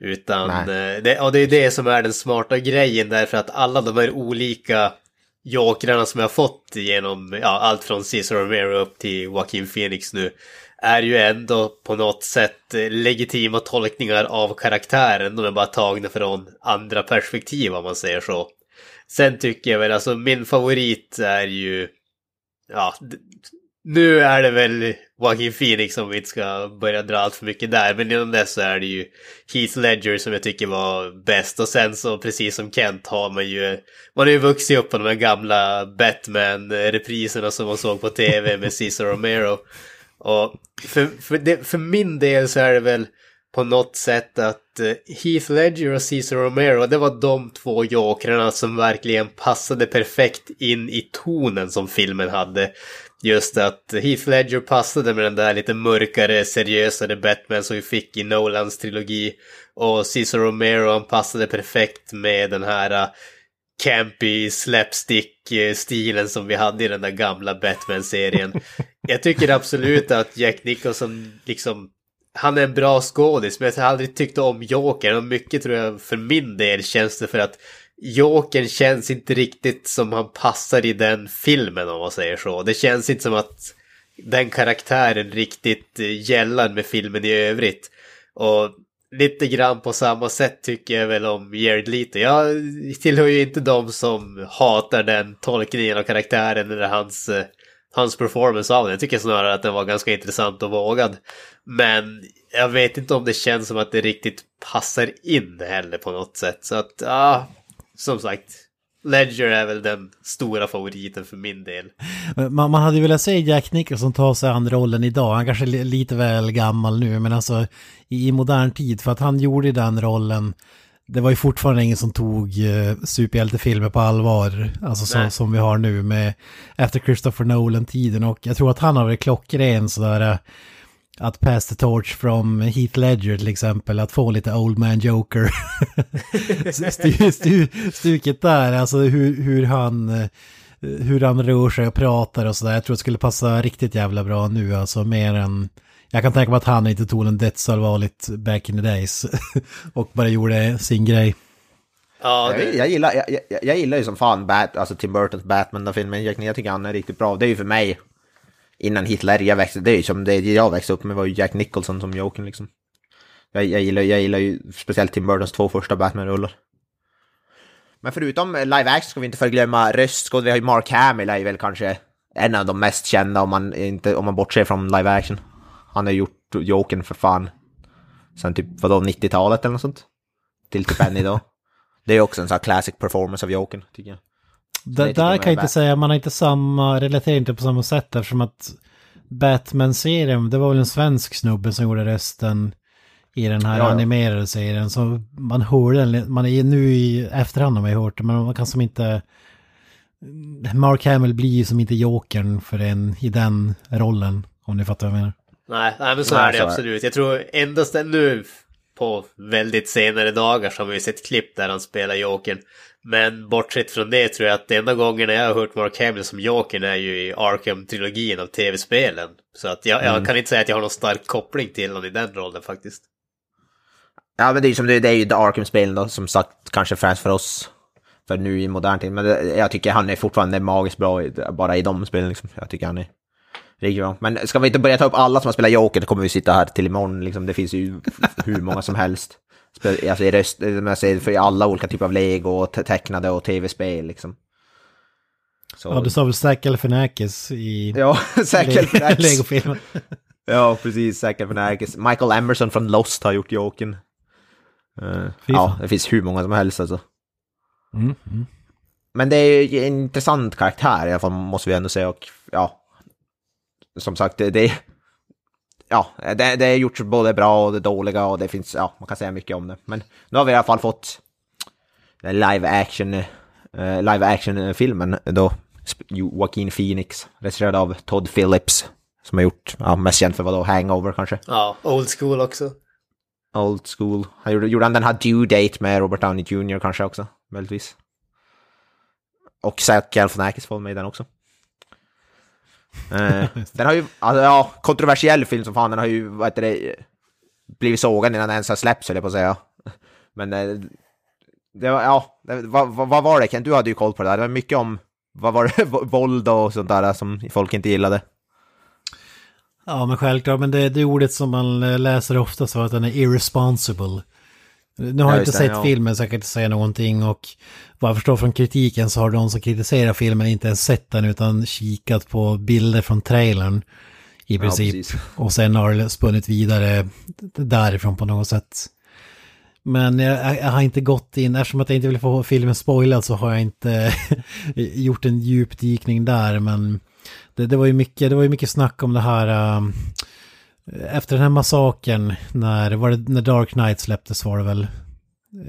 Utan, Nej. eh, det, och det är det som är den smarta grejen därför att alla de här olika Jokrarna som jag fått genom ja, allt från Cesar Romero upp till Joaquin Phoenix nu är ju ändå på något sätt eh, legitima tolkningar av karaktären. De är bara tagna från andra perspektiv om man säger så. Sen tycker jag väl, alltså min favorit är ju, ja, nu är det väl Joaquin Phoenix om vi inte ska börja dra allt för mycket där, men innan dess så är det ju Heath Ledger som jag tycker var bäst och sen så precis som Kent har man ju, man har ju vuxit upp på de här gamla Batman-repriserna som man såg på tv med Cesar Romero. Och för, för, det, för min del så är det väl på något sätt att eh, Heath Ledger och Cesar Romero, det var de två jokrarna som verkligen passade perfekt in i tonen som filmen hade. Just att Heath Ledger passade med den där lite mörkare, seriösare Batman som vi fick i Nolans trilogi. Och Cesar Romero han passade perfekt med den här uh, campy slapstick-stilen som vi hade i den där gamla Batman-serien. Jag tycker absolut att Jack Nicholson liksom han är en bra skådis, men jag har aldrig tyckt om Jokern. Och mycket tror jag för min del känns det för att Jokern känns inte riktigt som han passar i den filmen om man säger så. Det känns inte som att den karaktären riktigt eh, gällar med filmen i övrigt. Och lite grann på samma sätt tycker jag väl om Jared Leto. Jag tillhör ju inte de som hatar den tolkningen av karaktären eller hans, eh, hans performance av den. Jag tycker snarare att den var ganska intressant och vågad. Men jag vet inte om det känns som att det riktigt passar in heller på något sätt. Så att, ja, som sagt. Ledger är väl den stora favoriten för min del. Man, man hade ju velat se Jack Nicholson ta sig an rollen idag. Han kanske är lite väl gammal nu, men alltså i, i modern tid. För att han gjorde den rollen. Det var ju fortfarande ingen som tog uh, superhjältefilmer på allvar. Alltså så, som vi har nu med efter Christopher Nolan-tiden. Och jag tror att han har varit klockren sådär. Att pass the torch from Heath Ledger till exempel, att få lite Old Man Joker. stu, stu, stuket där, alltså hur, hur han eh, hur han rör sig och pratar och sådär. Jag tror det skulle passa riktigt jävla bra nu, alltså mer än... Jag kan tänka mig att han inte tog en dödsallvarligt back in the days och bara gjorde sin grej. Ja, det... jag, jag, gillar, jag, jag, jag, gillar ju som fan Bat, alltså Tim Burtons Batman-filmen. Jag, jag tycker han är riktigt bra. Det är ju för mig innan Hitler jag växte, det är ju som det jag växte upp med var ju Jack Nicholson som Jokern liksom. Jag, jag, gillar, jag gillar ju speciellt Tim Burtons två första Batman-rullar. Men förutom live action ska vi inte förglömma röstskåd, vi har ju Mark Hamill är ju väl kanske en av de mest kända om man, inte, om man bortser från live action. Han har gjort Jokern för fan sen typ vadå 90-talet eller något sånt. Till typ än idag. Det är också en sån här classic performance av Jokern tycker jag. Det, där kan jag inte säga, man har inte samma, relaterar inte på samma sätt eftersom att Batman-serien, det var väl en svensk snubbe som gjorde rösten i den här ja, ja. animerade serien. Så man hör den, man är nu i efterhand har man ju hört det, men man kan som inte... Mark Hamill blir ju som inte jokern för en i den rollen, om ni fattar vad jag menar. Nej, nej men så nej, är det absolut. Jag tror endast nu på väldigt senare dagar så har ju sett klipp där han spelar jokern. Men bortsett från det tror jag att enda gången jag har hört Mark Hamill som Jokern är ju i Arkham-trilogin av tv-spelen. Så att jag, mm. jag, kan inte säga att jag har någon stark koppling till honom i den rollen faktiskt. Ja, men det är ju som det, det är ju Arkham-spelen då, som sagt, kanske främst för oss. För nu i modern tid. Men det, jag tycker han är fortfarande magiskt bra bara i de spelen liksom. Jag tycker han är bra. Men ska vi inte börja ta upp alla som har spelat Joker, då kommer vi sitta här till imorgon liksom. Det finns ju hur många som helst. Alltså i röst, säger för alla olika typer av lego, tecknade och tv-spel liksom. Så. Ja, du sa väl Zack Galifianakis i... Ja. Lego-filmen. ja, precis. Zack Galifianakis. Michael Emerson från Lost har gjort Jokern. Uh, ja, det finns hur många som helst alltså. Mm, mm. Men det är ju en intressant karaktär i alla fall, måste vi ändå säga. Och ja, som sagt, det, ja, det, det är gjort både bra och det dåliga och det finns, ja, man kan säga mycket om det. Men nu har vi i alla fall fått live action, uh, live action filmen då Joaquin Phoenix, regisserad av Todd Phillips, som har gjort, ja, mest känd för vadå, Hangover kanske? Ja, Old School också. Old School. Han gjorde, gjorde han den här Due Date med Robert Downey Jr kanske också, möjligtvis. Och Zac Galifianakis får med i den också. Eh, den har ju, alltså, ja, kontroversiell film som fan, den har ju, vad heter det, blivit sågad innan den ens har släppts, höll jag på att säga. Men eh, det var, ja, det, vad, vad, var det Kent, Du hade ju koll på det där. Det var mycket om, vad var det, våld och sånt där som folk inte gillade. Ja, men självklart, men det, det ordet som man eh, läser ofta så att den är irresponsible. Nu har ja, jag inte sett ja. filmen så jag kan inte säga någonting och vad jag förstår från kritiken så har de som kritiserar filmen inte ens sett den utan kikat på bilder från trailern i princip. Ja, och sen har spunnit vidare därifrån på något sätt. Men jag, jag, har inte gått in, eftersom att jag inte vill få filmen spoilad så har jag inte gjort en djupdykning där. Men det, det, var ju mycket, det var ju mycket snack om det här, um, Efter den här massakern, när, var det, när Dark Knight släpptes var det väl?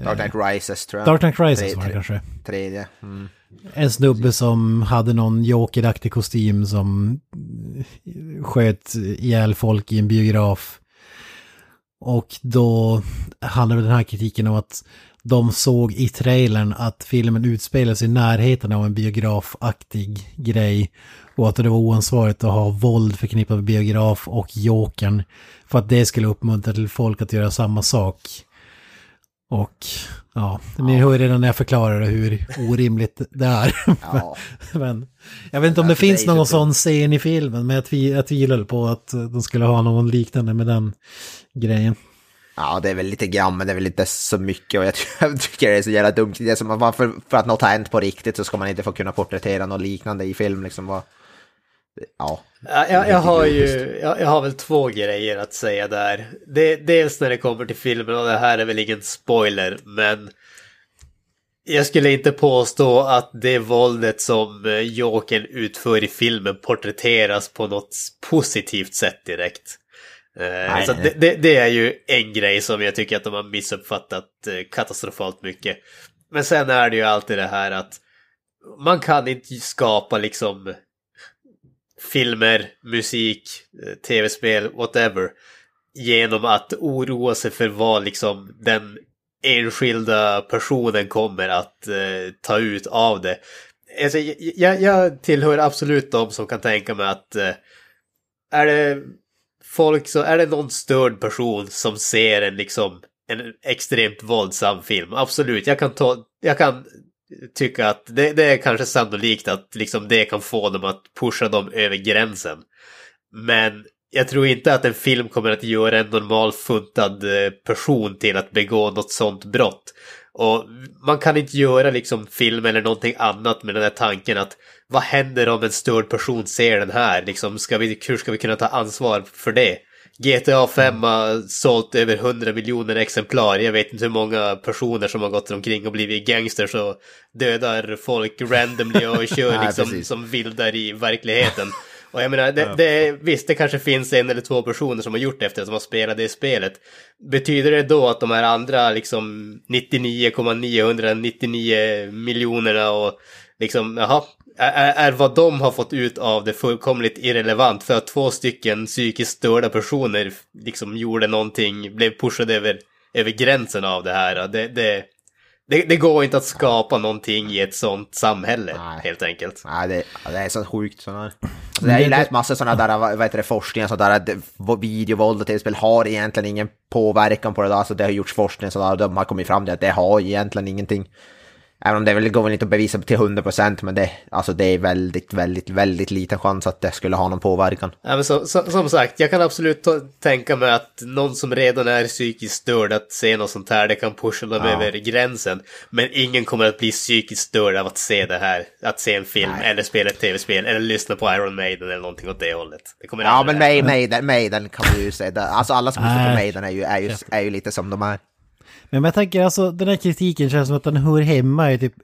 Dark Knight Rises tror jag. Dark Knight Rises Tre- var det kanske. Tredje. Mm. En snubbe som hade någon jokeraktig kostym som sköt ihjäl folk i en biograf. Och då handlade den här kritiken om att de såg i trailern att filmen utspelar sig i närheten av en biografaktig grej. Och att det var oansvarigt att ha våld förknippat med biograf och jokern. För att det skulle uppmuntra till folk att göra samma sak. Och ja, ni hör ju redan när jag förklarar det hur orimligt det är. Ja. men, jag vet inte om det finns någon så- sån scen i filmen, men jag, tvi, jag tvivlar på att de skulle ha någon liknande med den grejen. Ja, det är väl lite grann, men det är väl inte så mycket och jag ty- jag tycker det är så jävla dumt. Det är som att varför, för att något har hänt på riktigt så ska man inte få kunna porträttera något liknande i film liksom. Vad- Ja. Ja, jag, jag har ju, jag, jag har väl två grejer att säga där. Det, dels när det kommer till filmen och det här är väl ingen spoiler, men jag skulle inte påstå att det våldet som eh, Jokern utför i filmen porträtteras på något positivt sätt direkt. Eh, så nej. det, det, det är ju en grej som jag tycker att de har missuppfattat eh, katastrofalt mycket. Men sen är det ju alltid det här att man kan inte skapa liksom filmer, musik, eh, tv-spel, whatever. Genom att oroa sig för vad liksom den enskilda personen kommer att eh, ta ut av det. Alltså, jag, jag tillhör absolut de som kan tänka mig att eh, är det folk så är det någon störd person som ser en liksom en extremt våldsam film. Absolut, jag kan ta, jag kan tycka att det, det är kanske sannolikt att liksom det kan få dem att pusha dem över gränsen. Men jag tror inte att en film kommer att göra en normal funtad eh, person till att begå något sånt brott. Och man kan inte göra liksom film eller någonting annat med den här tanken att vad händer om en störd person ser den här? Liksom, ska vi, hur ska vi kunna ta ansvar för det? GTA 5 har sålt över 100 miljoner exemplar. Jag vet inte hur många personer som har gått omkring och blivit gangsters och dödar folk randomly och kör Nej, liksom precis. som vildar i verkligheten. Och jag menar, det, det, visst det kanske finns en eller två personer som har gjort det efter att de har spelat det spelet. Betyder det då att de här andra liksom 99,999 miljonerna och liksom, jaha, är, är vad de har fått ut av det fullkomligt irrelevant för att två stycken psykiskt störda personer liksom gjorde någonting, blev pushade över, över gränsen av det här. Det, det, det, det går inte att skapa någonting i ett sånt samhälle, Nej. helt enkelt. Nej, det, det är så sjukt sådana här. Alltså, jag har ju läst massa sådana där, vad heter det, forskningar sådär att det- videovåld och tv-spel har egentligen ingen påverkan på det där. Alltså det har gjorts forskning sådär och de har kommit fram till att det har egentligen ingenting. Även om det väl går väl inte att bevisa till 100% men det, alltså det är väldigt, väldigt, väldigt liten chans att det skulle ha någon påverkan. Ja, men så, så, som sagt, jag kan absolut tänka mig att någon som redan är psykiskt störd att se något sånt här, det kan pusha dem Ja. över gränsen. Men ingen kommer att bli psykiskt störd av att se det här, att se en film Nej. eller spela ett tv-spel eller lyssna på Iron Maiden eller någonting åt det hållet. Det kommer Ja men Maiden, Maiden kan vi ju säga. Alltså alla som lyssnar på. Maiden är ju, är, ju, är ju lite som de är. Men jag tänker alltså, den här kritiken känns som att den hör hemma i typ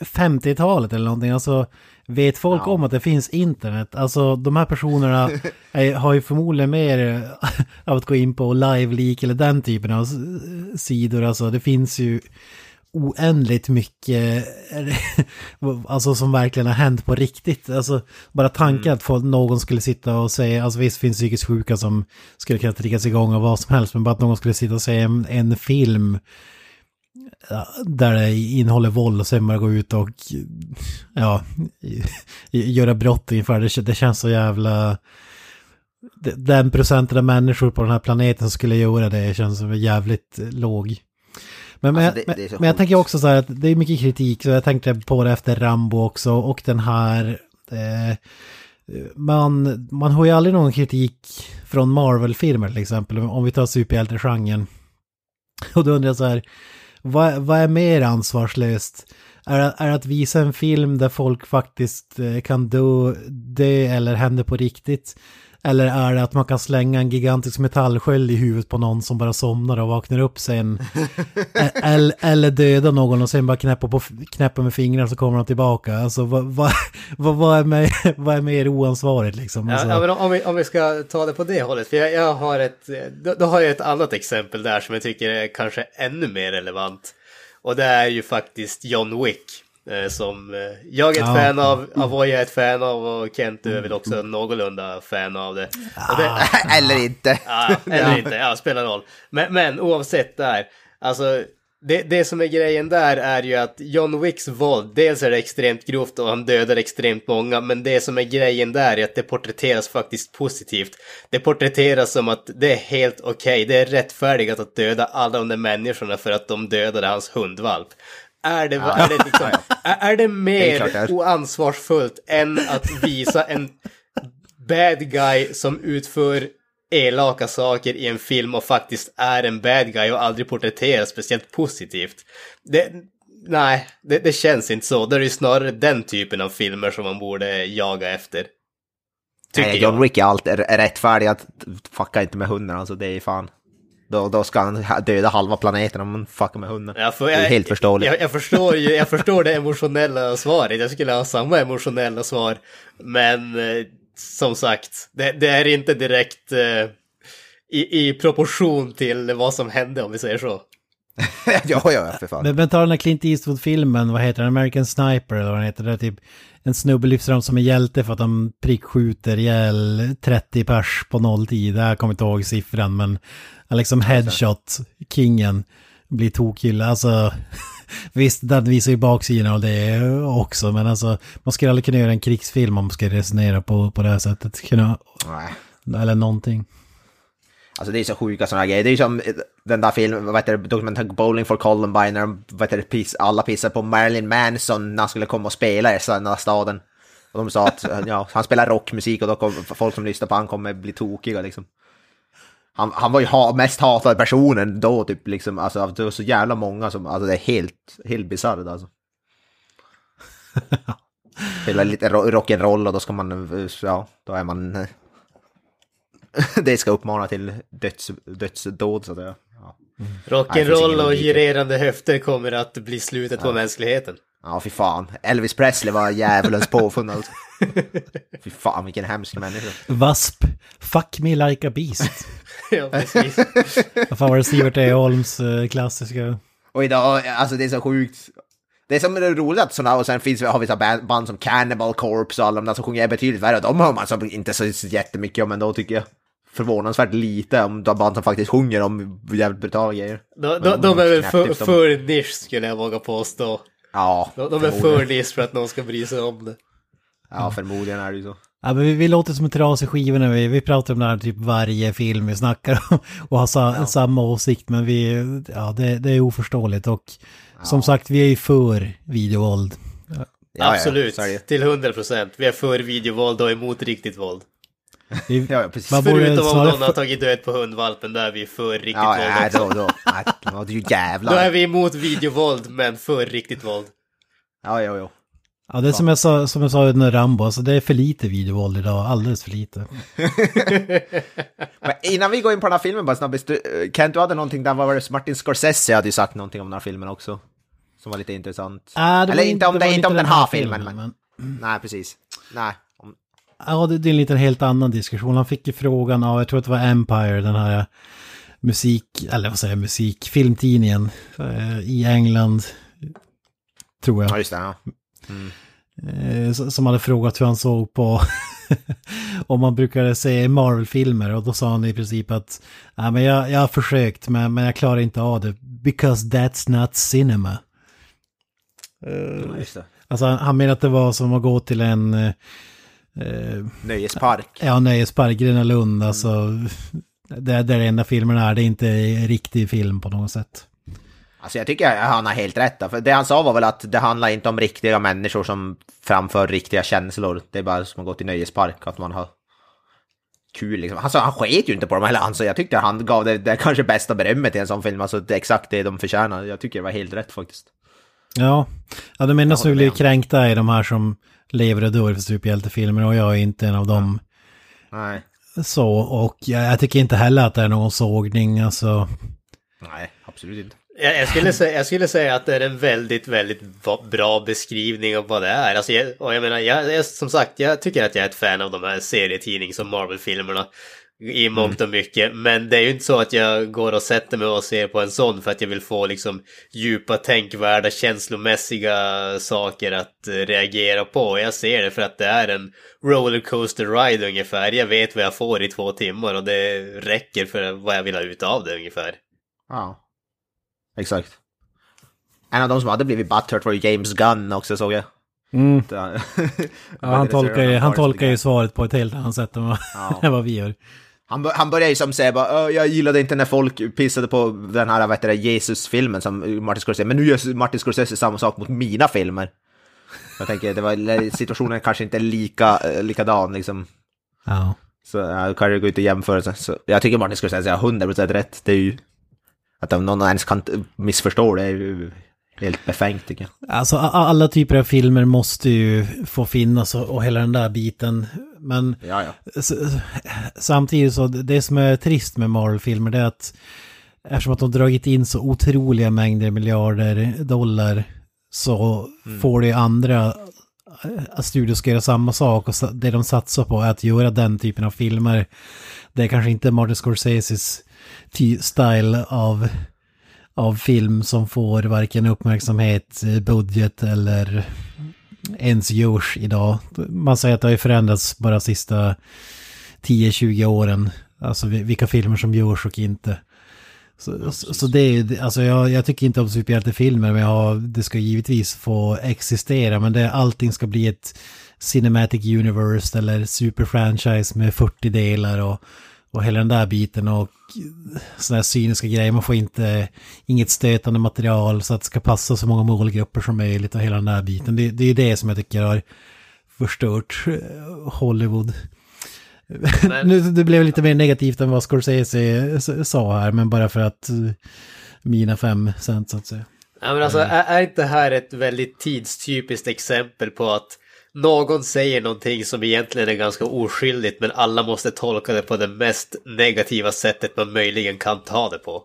50-talet eller någonting. Alltså, vet folk om att det finns internet? Alltså, de här personerna är, har ju förmodligen mer av att gå in på live-leak eller den typen av sidor. Alltså, det finns ju oändligt mycket, alltså som verkligen har hänt på riktigt. Alltså bara tanken att folk, någon skulle sitta och säga, alltså visst finns psykiskt sjuka som skulle kunna triggas igång av vad som helst, men bara att någon skulle sitta och säga en, en film där det innehåller våld och sen bara gå ut och ja, göra brott ungefär. Det, det känns så jävla... Den procenten av människor på den här planeten som skulle göra det känns som jävligt låg. Men, men, Alltså, det- det men jag tänker också så här att det är mycket kritik, så jag tänkte på det efter Rambo också och den här... Eh, man, man har ju aldrig någon kritik från Marvel-filmer till exempel, om vi tar superhjältegenren. Och då undrar jag så här, vad, vad är mer ansvarslöst? Är, är att visa en film där folk faktiskt eh, kan dö, dö eller händer på riktigt? Eller är det att man kan slänga en gigantisk metallsköld i huvudet på någon som bara somnar och vaknar upp sen? Eller, eller döda någon och sen bara knäppa, på, knäppa med fingrarna så kommer de tillbaka. Alltså vad, vad, vad, vad, är, mer, vad är mer oansvarigt liksom? Alltså, Ja, ja, om, vi, om vi ska ta det på det hållet, för jag, jag har ett, då, då har jag ett annat exempel där som jag tycker är kanske ännu mer relevant. Och det är ju faktiskt John Wick. Eh, Som eh, jag är ett Ja. fan av, Avoya är ett fan av och Kent du är väl också någorlunda fan av det. Och det Eller inte. Ja, eller inte, ja, spelar roll. Men, men oavsett där, alltså det, det som är grejen där är ju att John Wicks våld, dels är det extremt grovt och han dödar extremt många, men det som är grejen där är att det porträtteras faktiskt positivt. Det porträtteras som att det är helt okej, det är rättfärdigt att döda alla de där människorna för att de dödade hans hundvalp. Är det, är det, liksom, är, det mer det är. oansvarsfullt än att visa en bad guy som utför elaka saker i en film och faktiskt är en bad guy och aldrig porträtteras speciellt positivt. Det, nej, det, det känns inte så. Det är ju snarare den typen av filmer som man borde jaga efter. Tycker Nej. John Wick är allt är, är rättfärdig att fucka inte med hunden, alltså det är fan. Då, då ska han ha- döda halva planeten om man fuckar med hunden. Ja, för det är jag- helt förståeligt. Jag, jag, förstår ju, jag förstår det emotionella svaret. Jag skulle ha samma emotionella svar. Men eh, som sagt, det, det är inte direkt eh, i, i proportion till vad som hände om vi säger så. ja, ja, för fan. Men, men ta den här Clint Eastwood-filmen, vad heter den? American Sniper eller vad den heter. Där typ en snubbe lyfts fram som en hjälte för att han prickskjuter ihjäl 30 pers på nolltid. Jag kommer inte ihåg siffran men han liksom headshot, kingen, blir tokhyllad. Alltså visst, den visar ju baksidan av det också men alltså man skulle aldrig kunna göra en krigsfilm om man ska resonera på, på det här sättet. Kunna, Nej. eller någonting. Alltså det är så sjuka sådana grejer. Det är som den där filmen, vad heter det, dokumentären Bowling for Columbine, när de, vad heter det, piss, alla pissar på Marilyn Manson när han skulle komma och spela i den här staden. Och de sa att ja, han spelar rockmusik och då kom, folk som lyssnar på han kommer bli tokiga liksom. Han, han var ju ha, mest hatade personen då typ liksom, alltså det var så jävla många som, alltså det är helt, helt bisarrt alltså. Spelar lite ro- rock'n'roll och då ska man, ja, då är man det ska uppmana till döds, dödsdåd så att säga. Ja. Rock'n'roll och girerande höfter kommer att bli slutet på mänskligheten. Ja, fy fan. Elvis Presley var djävulens påfund alltså. Fy fan vilken hemsk människa. Wasp, fuck me like a beast. ja, precis. Vad fan var det Sivert E. Holms eh, klassiska? Och idag, alltså det är så sjukt. Det är som är roligt att sådana, och sen finns, har vi så band, band som Cannibal Corpse och alla de där som sjunger är betydligt värre. De hör man så inte så jättemycket om ändå tycker jag. Förvånansvärt lite om de band som faktiskt sjunger om jävligt brutala grejer. De, de, de är väl för, typ för nisch skulle jag våga påstå. Ja, De, de är för nisch för att någon ska bry sig om det. ja, förmodligen är det ju så. Ja, men vi, vi låter som en trasig skiva när vi, vi pratar om det här typ varje film vi snackar om och har sa, samma åsikt men vi, ja det, det är oförståeligt och som sagt vi är ju för videovåld. Ja, ja, Absolut, till 100 procent. Vi är för videovåld och emot riktigt våld. Vi, Ja. Man borde Förutom om någon har för- tagit död på hundvalpen, där är vi för riktigt Ja, våld. nej, då, då, då, är ju jävlar. Då är vi emot videovåld, men för riktigt våld. Ja, ja, ja. ja, det är som jag sa, som jag sa under Rambo, alltså det är för lite videovåld idag, alldeles för lite. Men innan vi går in på den här filmen bara snabbt, du- Kent, du hade någonting där, vad var det, Martin Scorsese hade ju sagt någonting om den här filmen också. Som var lite intressant. Det Eller inte om, det inte om den här filmen, men... men... Nej, precis. Nej. Ja, det, det är en liten helt annan diskussion. Han fick ju frågan av, jag tror att det var Empire, den här musik, eller vad säger jag, musik, filmtidningen eh, i England, tror ja, jag, just det. Ja. eh, s- som hade frågat hur han såg på om man brukade se Marvel-filmer och då sa han i princip att ja, men jag, jag har försökt men, men jag klarar inte av det, because that's not cinema. Ja, det. Alltså han, han menar att det var som att gå till en eh, Nöjespark. Ja, Nöjespark, Gröna Lund, alltså. Det är det enda filmen är, det är inte riktig film på något sätt. Alltså jag tycker han har helt rätt. För det han sa var väl att det handlar inte om riktiga människor som framför riktiga känslor. Det är bara som att gå till nöjespark, att man har kul liksom. Han sa, han sket ju inte på dem heller. Sa, jag tyckte han gav det, det kanske bästa berömmet i en sån film. Alltså det är exakt det de förtjänar. Jag tycker det var helt rätt faktiskt. Ja, ja de enda som blir kränkta är de här som lever och dör för superhjältefilmer och jag är inte en av dem. Nej. Så, och jag, jag tycker inte heller att det är någon sågning. Alltså, Nej, absolut inte. Jag, jag, skulle säga, jag skulle säga att det är en väldigt, väldigt bra beskrivning av vad det är. Alltså, jag, och jag menar, jag, jag, som sagt, jag tycker att jag är ett fan av de här serietidnings och Marvel-filmerna i mångt och mycket. Men det är ju inte så att jag går och sätter mig och ser på en sån för att jag vill få liksom djupa, tänkvärda, känslomässiga saker att eh, reagera på. Jag ser det för att det är en rollercoaster ride ungefär. Jag vet vad jag får i två timmar och det räcker för vad jag vill ha ut av det ungefär. Ja. Exakt. En av de som hade blivit butthurt var ju James Gunn också såg jag. mm, Ja, han tolkar ju, han tolkar ju svaret på ett helt annat sätt än vad, Ja. än vad vi gör. Han, han började ju som säga bara "Ö, jag gillade inte när folk pissade på den här vad heter det, Jesus-filmen som Martin Scorsese, men nu gör Martin Scorsese samma sak mot mina filmer. Jag tänker, det var, situationen kanske inte är lika, eh, likadan liksom. Ja. Så jag kan gå ut och jämföra. Så, så jag tycker Martin Scorsese har 100% rätt. Det är ju... Att om någon ens kan missförstå det är ju helt befängt tycker jag. Alltså alla typer av filmer måste ju få finnas och, och hela den där biten. Men Ja, ja. samtidigt så, det som är trist med Marvel-filmer det är att eftersom att de dragit in så otroliga mängder miljarder dollar så får det andra eh, studios ska göra samma sak och det de satsar på är att göra den typen av filmer. Det är kanske inte Martin Scorseses ty- style av, av film som får varken uppmärksamhet, eh, budget eller ens görs idag. Man säger att det har ju förändrats bara sista 10-20 åren. Alltså vi- vilka filmer som görs och inte. Så, så, så det är ju, alltså jag, jag tycker inte om superhjältefilmer, men jag, det ska givetvis få existera. Men det, allting ska bli ett Cinematic Universe eller superfranchise med 40 delar och, och hela den där biten. Och sådana här cyniska grejer. Man får inte, inget stötande material så att det ska passa så många målgrupper som möjligt och hela den där biten. Det, det är det som jag tycker har förstört Hollywood. Nu, det blev lite mer negativt än vad Scorsese sa här, men bara för att mina fem cent så att säga. Ja, men alltså, är, är inte det här ett väldigt tidstypiskt exempel på att någon säger någonting som egentligen är ganska oskyldigt men alla måste tolka det på det mest negativa sättet man möjligen kan ta det på.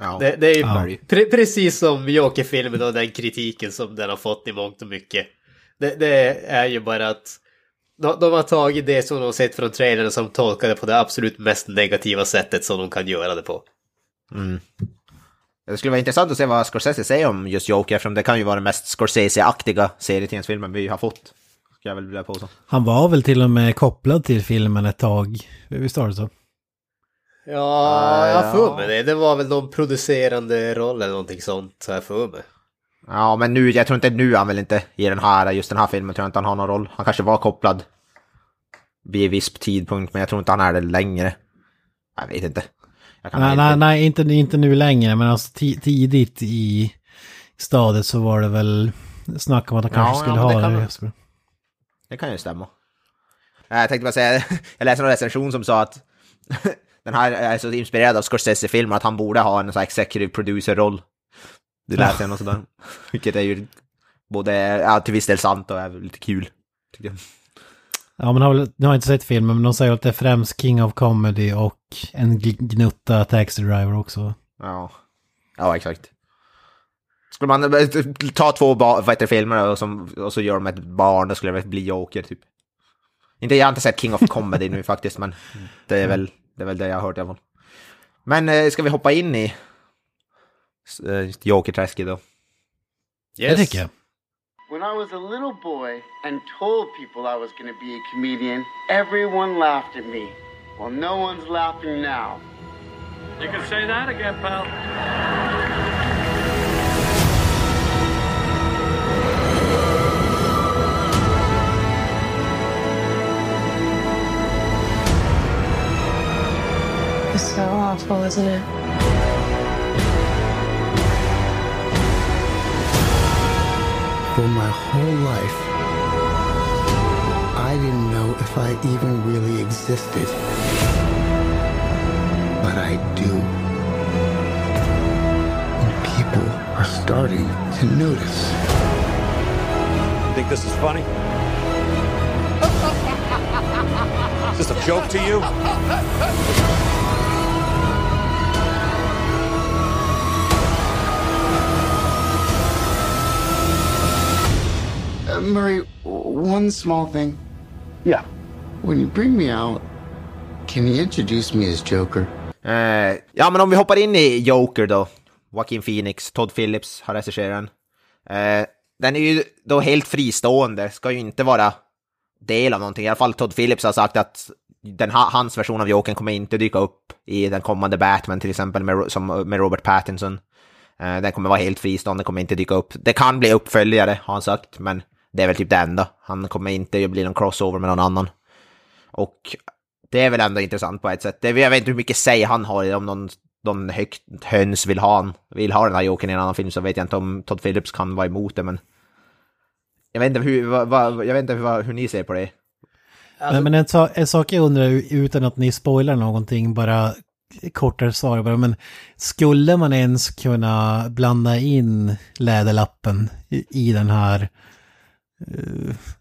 Ja. Det, det är ju Ja. pre precis som Joker-filmen och den kritiken som den har fått i mångt och mycket. Det, det är ju bara att de, de har tagit det som de har sett från trailern som tolkar det på det absolut mest negativa sättet som de kan göra det på. Mm. Det skulle vara intressant att se vad Scorsese säger om just Joker, eftersom det kan ju vara den mest Scorsese-aktiga serietidningsfilmen vi har fått. Ska jag väl vilja påstå. Han var väl till och med kopplad till filmen ett tag. Visst var det så? Ja, jag har för mig det. Det var väl någon producerande roll eller någonting sånt, har jag för mig. Ja, men nu, jag tror inte nu han vill inte i den här, just den här filmen tror jag inte han har någon roll. Han kanske var kopplad vid en viss tidpunkt, men jag tror inte han är det längre. Jag vet inte. Nej, inte- nej, nej inte, inte nu längre, men alltså ti- tidigt i stadiet så var det väl snack om att han Ja, kanske skulle ja, men det ha kan det. Det kan ju stämma. Jag tänkte bara säga, jag läste en recension som sa att den här är så inspirerad av Scorsese-filmer att han borde ha en sån här executive producer-roll. Det läste jag något sådär. Vilket är ju både, ja, till viss del sant och är lite kul. Tycker jag. Ja, men har väl, nu har jag inte sett filmen, men de säger att det är främst King of Comedy och en gnutta Taxi Driver också. Ja, ja exakt. Skulle man eh, ta två vad filmer och, som, och så gör de ett barn, då skulle det bli Joker typ. Inte, jag har inte sett King of Comedy nu faktiskt, men det är väl det, är väl det jag har hört i alla fall. Men eh, ska vi hoppa in i eh, Joker-träsket då? Det tycker jag. When I was a little boy and told people I was going to be a comedian, everyone laughed at me. Well, no one's laughing now. You can say that again, pal. It's so awful, isn't it? For my whole life, I didn't know if I even really existed. But I do. And people are starting to notice. Think this is funny? Is this a joke to you? Murray, one small thing. Yeah. When you bring me out, can you introduce me as Joker? Eh, ja, men om vi hoppar in i Joker då. Joaquin Phoenix, Todd Phillips har regisserat den. Eh, den är ju då helt fristående, ska ju inte vara del av någonting. I alla fall Todd Phillips har sagt att den, ha- hans version av Jokern kommer inte dyka upp i den kommande Batman till exempel med, som, med Robert Pattinson. Eh, den kommer vara helt fristående, kommer inte dyka upp. Det kan bli uppföljare har han sagt, men det är väl typ det enda. Han kommer inte bli någon crossover med någon annan. Och det är väl ändå intressant på ett sätt. Det, jag vet inte hur mycket säg han har om någon, någon högt höns vill ha, han, vill ha den här Jokern i en annan film så vet jag inte om Todd Phillips kan vara emot det men... Jag vet inte hur, vad, vad, jag vet inte hur, hur ni ser på det. Men, men en, en sak jag undrar utan att ni spoilar någonting, bara kortare svar bara, men skulle man ens kunna blanda in Läderlappen i, i den här, eh,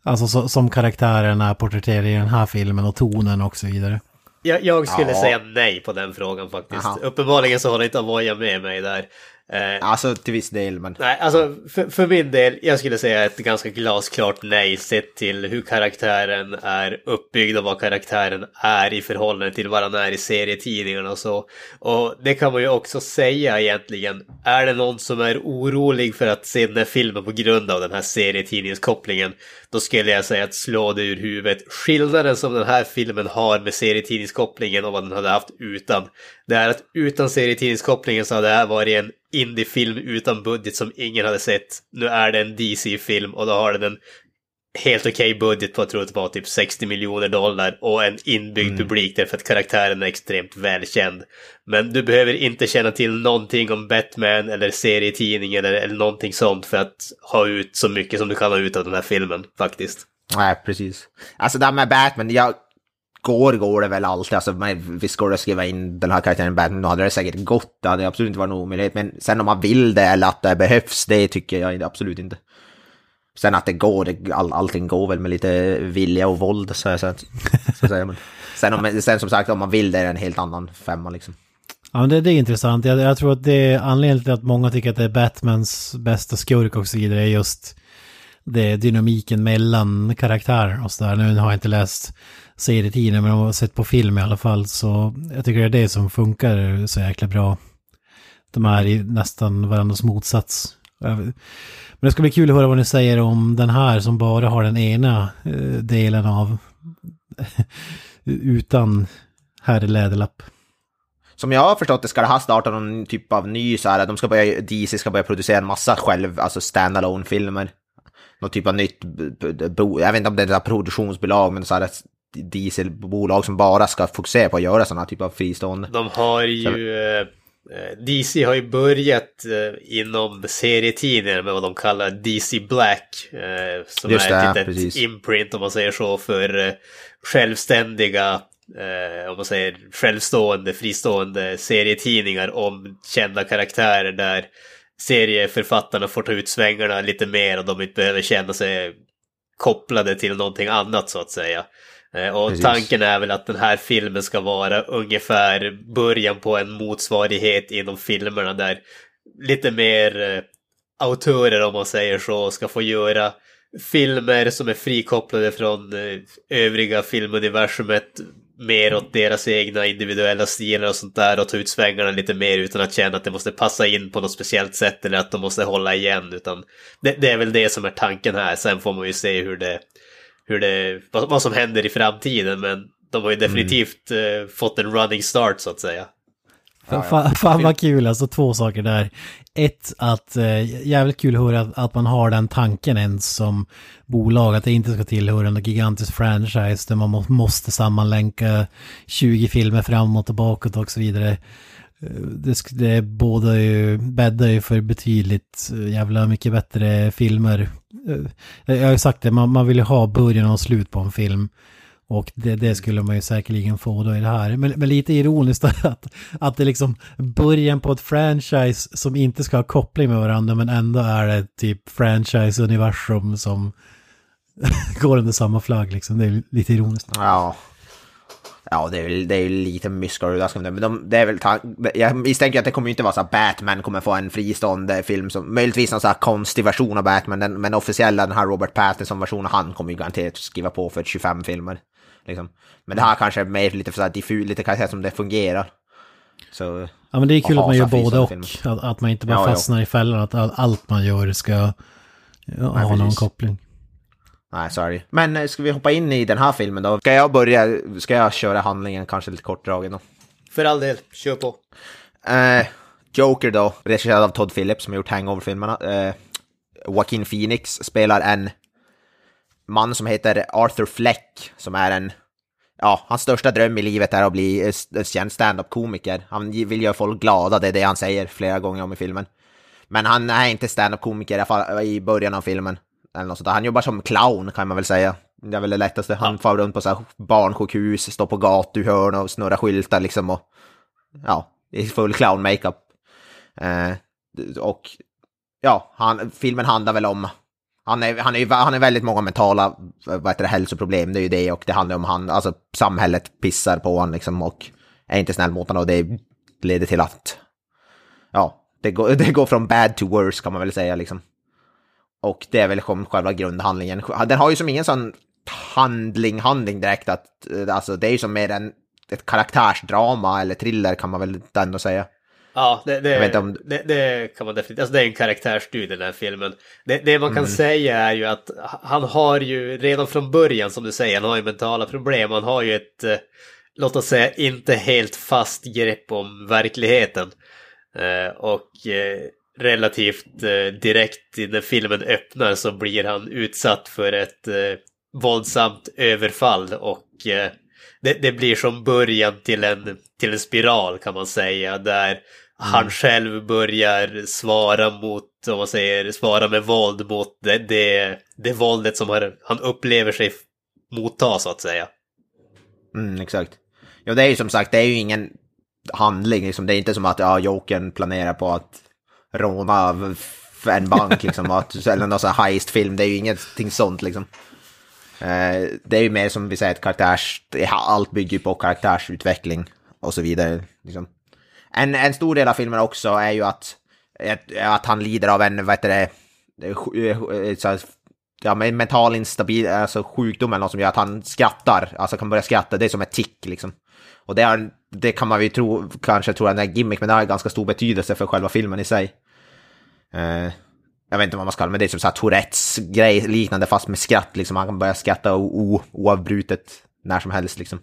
alltså så, som karaktärerna porträtterar i den här filmen och tonen och så vidare? Jag, jag skulle Ja. säga nej på den frågan faktiskt. Aha. Uppenbarligen så håller inte Avoya med mig där. Eh, Alltså till viss del men... Nej, alltså för, för min del, jag skulle säga ett ganska glasklart nej sett till hur karaktären är uppbyggd och vad karaktären är i förhållande till vad han är i serietidningarna och så. Och det kan man ju också säga egentligen. Är det någon som är orolig för att se den här filmen på grund av den här serietidningskopplingen, då skulle jag säga att slå det ur huvudet. Skillnaden som den här filmen har med serietidningskopplingen och vad den hade haft utan, det är att utan serietidningskopplingen så hade det här varit en indiefilm utan budget som ingen hade sett. Nu är det en DC-film och då har den en helt okej budget på, jag tror det var typ 60 miljoner dollar och en inbyggd publik därför att karaktären är extremt välkänd. Men du behöver inte känna till någonting om Batman eller serietidning eller, eller någonting sånt för att ha ut så mycket som du kan ha ut av den här filmen faktiskt. Nej, precis. Alltså det här med Batman, jag... Går går det väl alltid, alltså man, visst går det att skriva in den här karaktären i Batman, då hade det säkert gått, det hade absolut inte varit någon omöjlighet, men sen om man vill det eller att det behövs, det tycker jag absolut inte. Sen att det går, det, all, allting går väl med lite vilja och våld, så, så, så säga. Men Sen, om, sen som sagt, om man vill det är det en helt annan femma liksom. Ja, men det, det är intressant. Jag, jag tror att det är anledningen till att många tycker att det är Batmans bästa skurk och så vidare är just det dynamiken mellan karaktärer och sådär. Nu har jag inte läst serietidningen men jag har sett på film i alla fall så jag tycker det är det som funkar så jäkla bra. De är i nästan varandras motsats. Men det ska bli kul att höra vad ni säger om den här som bara har den ena eh, delen av utan herr Läderlapp. Som jag har förstått det ska det här starta någon typ av ny så här, de ska börja, DC ska börja producera en massa själv, alltså standalone filmer Någon typ av nytt, jag vet inte om det är ett produktionsbolag, men så här DC-bolag som bara ska fokusera på att göra sådana typ av fristående. De har ju... eh, DC har ju börjat eh, inom serietidningar med vad de kallar DC Black. eh, Som Just är det, ett litet precis. imprint om man säger så för eh, självständiga, eh, om man säger självstående, fristående serietidningar om kända karaktärer där serieförfattarna får ta ut svängarna lite mer och de inte behöver känna sig kopplade till någonting annat så att säga. Eh, Och Precis. tanken är väl att den här filmen ska vara ungefär början på en motsvarighet inom filmerna där lite mer eh, autörer om man säger så ska få göra filmer som är frikopplade från eh, övriga filmuniversumet mer åt deras egna individuella stilar och sånt där och ta ut svängarna lite mer utan att känna att det måste passa in på något speciellt sätt eller att de måste hålla igen utan det, det är väl det som är tanken här. Sen får man ju se hur det, hur det, vad, vad som händer i framtiden men de har ju definitivt eh, fått en running start så att säga. Fan, fan, fan vad kul, alltså två saker där. Ett, att eh, jävligt kul att höra att, att man har den tanken ens som bolag, att det inte ska tillhöra en gigantisk franchise där man må, måste sammanlänka 20 filmer framåt och bakåt och så vidare. Eh, Det, det båda ju, bäddar ju för betydligt eh, jävla mycket bättre filmer. Eh, jag har ju sagt det, man, man vill ju ha början och slut på en film. Och det, det skulle man ju säkerligen få då i det här. Men, men lite ironiskt att, att det liksom början på ett franchise som inte ska ha koppling med varandra men ändå är det typ franchise-universum som går under samma flagg liksom. Det är lite ironiskt. Ja. Ja, det är, väl- det är ju lite mysko-överraskande, men de, det är väl Jag misstänker att det kommer ju inte vara så att Batman kommer få en fristående film som, möjligtvis någon så här konstig version av Batman, den, men officiella, den här Robert Pattinson-versionen, han kommer ju garanterat skriva på för 25 filmer. Liksom. Men det här kanske är mer lite för så här diffus, lite kanske som det fungerar. Så, Ja men det är kul att man gör både och. Att, att man inte bara Ja, ja. fastnar i fällan, att all, allt man gör ska ja, ha någon koppling. Nej, sorry. Men eh, ska vi hoppa in i den här filmen då? Ska jag börja, ska jag köra handlingen kanske lite kortdragen då? För all del, kör på. Eh, Joker då, regisserad av Todd Phillips som har gjort Hangover-filmerna. Eh, Joaquin Phoenix spelar en man som heter Arthur Fleck, som är en... Ja, hans största dröm i livet är att bli eh, känd stand-up-komiker. Han vill göra folk glada, det är det han säger flera gånger om i filmen. Men han är inte stand-up-komiker i alla fall i början av filmen. Eller något sånt. Han jobbar som clown kan man väl säga. Det är väl det lättaste. Han far runt på så här barnsjukhus, står på gatuhörn och snurrar skyltar liksom och... Ja, i full clown-makeup. Eh, och ja, han, filmen handlar väl om... Han är, han, är, han är väldigt många mentala vad heter det, hälsoproblem, det är ju det och det handlar om han, alltså samhället pissar på honom liksom och är inte snäll mot honom och det leder till att, ja, det går, det går från bad to worse kan man väl säga liksom. Och det är väl som själva grundhandlingen. Den har ju som ingen sån handling, handling direkt att, eh, alltså det är ju som mer en, ett karaktärsdrama eller thriller kan man väl ändå säga. Ja, det, det, om- det, det kan man definitivt... Alltså det är en karaktärsstudie den här filmen. Det, man kan Mm. säga är ju att han har ju redan från början, som du säger, han har ju mentala problem. Han har ju ett, eh, låt oss säga, inte helt fast grepp om verkligheten. Eh, och relativt eh, direkt när filmen öppnar så blir han utsatt för ett eh, våldsamt överfall och eh, det, det blir som början till en, till en spiral kan man säga där han själv börjar svara mot, om man säger, svara med våld mot det, det, det våldet som han, han upplever sig motta så att säga. Mm, exakt. Ja, det är ju som sagt, det är ju ingen handling, liksom. det är inte som att ja, Jokern planerar på att råna en bank, liksom, att, eller någon sån här heist-film, det är ju ingenting sånt liksom. Eh, det är ju mer som vi säger, ett karaktärs, allt bygger ju på karaktärsutveckling och så vidare. Liksom. En, en stor del av filmen också är ju att, att, han lider av en, vad heter det, eh, eh, så här, ja, men mental instabil, alltså sjukdom eller något som gör att han skrattar, alltså kan börja skratta, det är som ett tick liksom. Och det, är, det kan man ju tro, kanske tro är en gimmick, men det har ganska stor betydelse för själva filmen i sig. Eh, jag vet inte vad man ska kalla det, men det är som så här Tourettes grej liknande fast med skratt liksom. Han kan börja skratta oavbrutet när som helst liksom.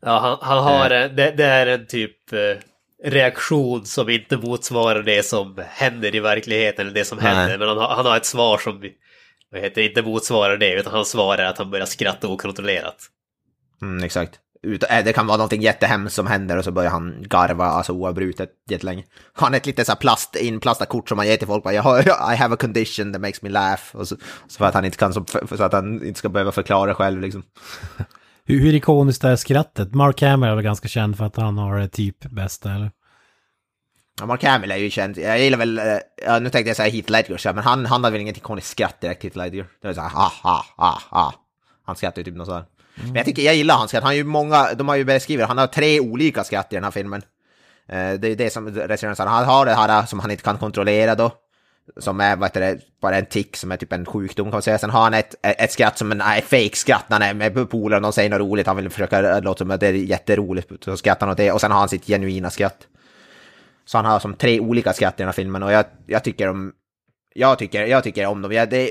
Ja, han, han har, en- det, det är en typ eh, reaktion som inte motsvarar det som händer i verkligheten, eller det som Nej. händer. Men han har, han har ett svar som vad heter, inte motsvarar det, utan hans svar är att han börjar skratta okontrollerat. Mm, exakt. Ut, äh, det kan vara någonting jättehemskt som händer och så börjar han garva alltså oavbrutet jättelänge. Han ett litet så här plast, inplastat kort som man ger till folk. Bara, jag har, I have a condition that makes me laugh. Och så, så för att han inte kan, så, för, så att han inte ska behöva förklara själv liksom. Hur, hur ikoniskt är skrattet? Mark Hamill är väl ganska känd för att han har det typ bästa, eller? Ja, Mark Hamill är ju känd. Jag gillar väl, eh, ja, nu tänkte jag säga Heath Ledger, så här, men han, han hade väl inget ikoniskt skratt direkt, Heath Ledger. Det var så här, ha, ha, ha, ha. Han skrattar ju typ något Mm. Men jag tycker, jag gillar hans skratt. Han har ju många, de har ju beskrivit, han har tre olika skratt i den här filmen. Eh, det är ju det som regissören sa, han har det här som han inte kan kontrollera då. Som är, vad heter det, bara en tick som är typ en sjukdom kan man säga. Sen har han ett, ett skratt som en är fake skratt när han är med polare och de säger något roligt. Han vill försöka eh, låta som att det är jätteroligt. Så skrattar han åt det. Och sen har han sitt genuina skratt. Så han har som tre olika skratt i den här filmen och jag, jag tycker om... Jag tycker, jag tycker om dem. Jag, det,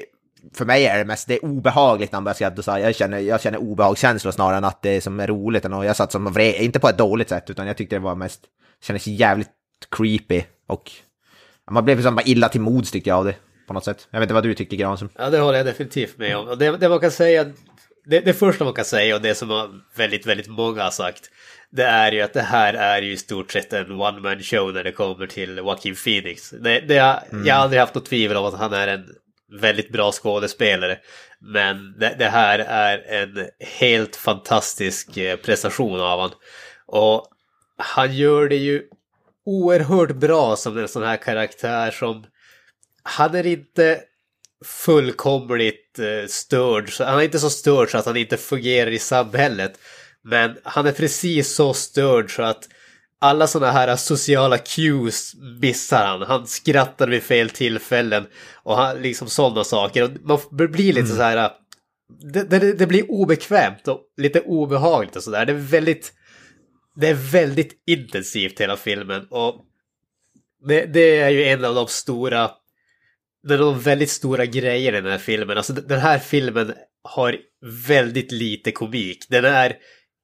för mig är det mest det är obehagligt när han börjar skratta. Jag, känner, jag känner obehagskänslor snarare än att det är som är roligt. Och jag satt som och vred, inte på ett dåligt sätt, utan jag tyckte det var mest... kändes jävligt creepy och... Man blev som bara illa till mods tyckte jag av det. På något sätt. Jag vet inte vad du tycker Granström. Ja, det håller jag definitivt med om. Och det, det man kan säga, det, det första man kan säga och det som väldigt, väldigt många har sagt, det är ju att det här är ju i stort sett en one man show när det kommer till Joaquin Phoenix. Det, det, jag, Mm. jag har aldrig haft något tvivel om att han är en väldigt bra skådespelare. Men det, här är en helt fantastisk eh, prestation av honom. Och han gör det ju oerhört bra som en sån här karaktär som han är inte fullkomligt eh, störd. Han är inte så störd så att han inte fungerar i samhället. Men han är precis så störd så att alla sådana här sociala cues missar han. Han skrattar vid fel tillfällen och han, liksom sådana saker. Och man blir lite så här... Det, det, det, blir obekvämt och lite obehagligt och sådär. Det är väldigt... Det är väldigt intensivt hela filmen och det, det är ju en av de stora det är de väldigt stora grejerna i den här filmen. Alltså den här filmen har väldigt lite komik. Den är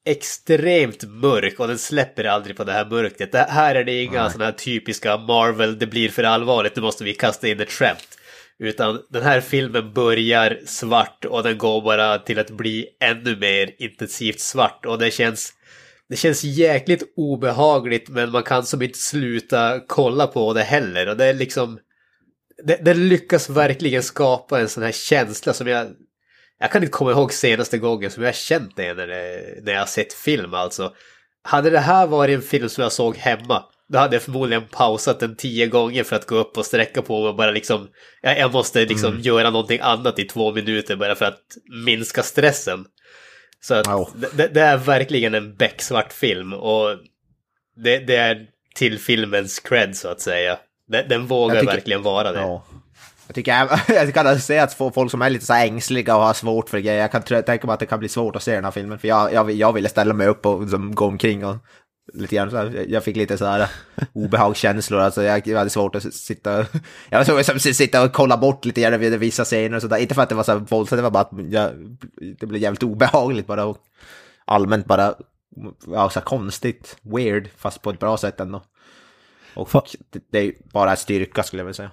extremt mörk och den släpper aldrig på det här mörkret. Det här är det inga sådana här typiska Marvel, det blir för allvarligt, nu måste vi kasta in ett skämt. Utan den här filmen börjar svart och den går bara till att bli ännu mer intensivt svart och det känns det känns jäkligt obehagligt men man kan som inte sluta kolla på det heller och det är liksom det, det lyckas verkligen skapa en sån här känsla som jag jag kan inte komma ihåg senaste gången som jag känt det när, det, när jag sett film alltså. Hade det här varit en film som jag såg hemma, då hade jag förmodligen pausat den tio gånger för att gå upp och sträcka på mig och bara liksom, jag, jag måste liksom mm. göra någonting annat i två minuter bara för att minska stressen. Så att oh. det, det, är verkligen en becksvart film och det, det, är till filmens cred så att säga. Den, den vågar tycker, verkligen vara det. Ja. Jag tycker jag, jag kan säga att folk som är lite så ängsliga och har svårt för grejer, jag kan tänka mig att det kan bli svårt att se den här filmen. För jag, jag, jag ville ställa mig upp och liksom, gå omkring och lite grann så här, jag fick lite så här obehagskänslor, alltså jag, jag hade svårt att sitta, jag var att sitta och kolla bort lite grann vid vissa scener och sådär, inte för att det var så här våldsamt, det var bara att jag, det blev jävligt obehagligt bara och allmänt bara, ja så här konstigt, weird, fast på ett bra sätt ändå. Och det, det är bara styrka skulle jag vilja säga.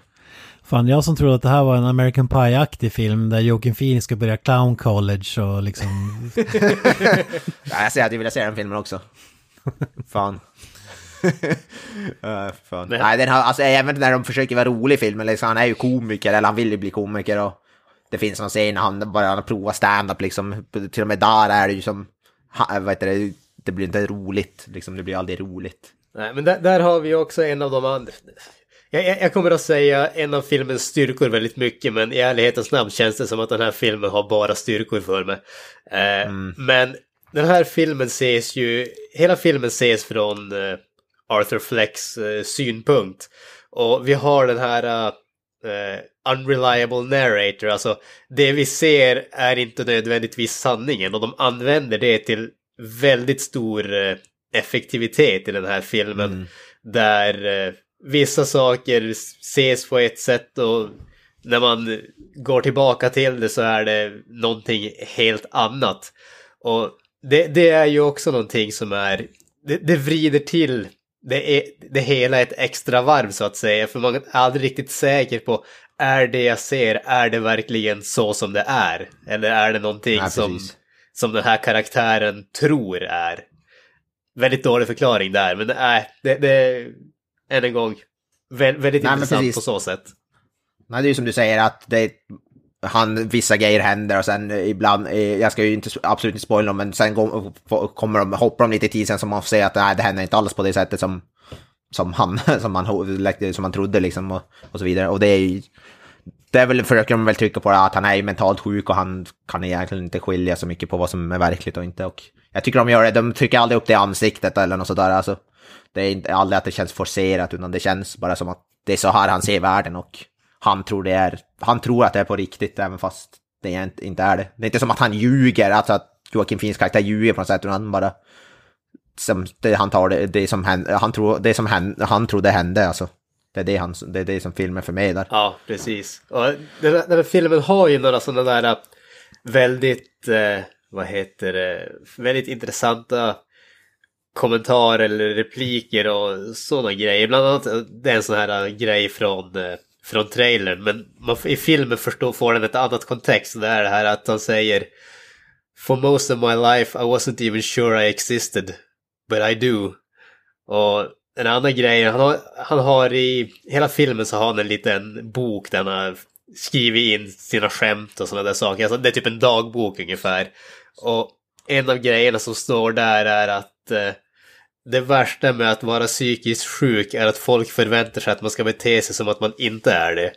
Fan, jag som trodde att det här var en American Pie-aktig film där Joaquin Phoenix ska börja clown college och liksom... ja, jag säger att jag vill se den filmen också. Fan. uh, fan. Nej, den har, alltså, även när de försöker vara rolig filmen, liksom, han är ju komiker, eller han vill ju bli komiker och det finns någon scen när han bara provar stand-up liksom, till och med där är det ju som, vad heter det, det blir inte roligt, liksom, det blir aldrig roligt. Nej, men där, där har vi också en av de andra, jag, jag, kommer att säga en av filmens styrkor väldigt mycket, men i ärlighetens namn känns det som att den här filmen har bara styrkor för mig. Eh, mm. Men den här filmen ses ju, hela filmen ses från eh, Arthur Flecks eh, synpunkt. Och vi har den här uh, unreliable narrator, alltså det vi ser är inte nödvändigtvis sanningen och de använder det till väldigt stor uh, effektivitet i den här filmen. Mm. Där vissa saker ses på ett sätt och när man går tillbaka till det så är det någonting helt annat. Och det, det är ju också någonting som är, det, det vrider till det, är, det hela ett extra varv så att säga, för man är aldrig riktigt säker på är det jag ser, är det verkligen så som det är? Eller är det någonting ja, som, som den här karaktären tror är? Väldigt dålig förklaring där, men äh, det, det, än en gång, väldigt Nej, intressant på så sätt. Nej, det är ju som du säger att det han, vissa grejer händer och sen ibland, eh, jag ska ju inte, absolut inte spoila men sen går, kommer de, hoppar de lite i tid sen som man får se att nej, det händer inte alls på det sättet som, som han, som man, som man trodde liksom och, och så vidare. Och det är ju, det är väl, försöker de väl trycka på det, att han är mentalt sjuk och han kan egentligen inte skilja så mycket på vad som är verkligt och inte. Och jag tycker de gör det, de trycker aldrig upp det i ansiktet eller något sådär. Alltså, det är inte aldrig att det känns forcerat, utan det känns bara som att det är så här han ser världen och han tror det är, han tror att det är på riktigt även fast det inte är det. Det är inte som att han ljuger, alltså att Joakim Fins karaktär ljuger på något sätt, utan han bara som det, han tar det, det som hände, han tror, det som hände, han trodde hände alltså. Det är det, han, det är det som filmen förmedlar. Ja, precis. Och den, här, den här filmen har ju några sådana där väldigt, eh, vad heter det, väldigt intressanta kommentarer eller repliker och sådana grejer. Bland annat, det är en sån här eh, grej från eh, från trailern. Men man, i filmen förstår, får den ett annat kontext. Det är det här att han säger For most of my life I wasn't even sure I existed. But I do. Och en annan grej, han har, han har i hela filmen så har han en liten bok där han har skrivit in sina skämt och sådana där saker. Alltså, det är typ en dagbok ungefär. Och en av grejerna som står där är att eh, det värsta med att vara psykiskt sjuk är att folk förväntar sig att man ska bete sig som att man inte är det.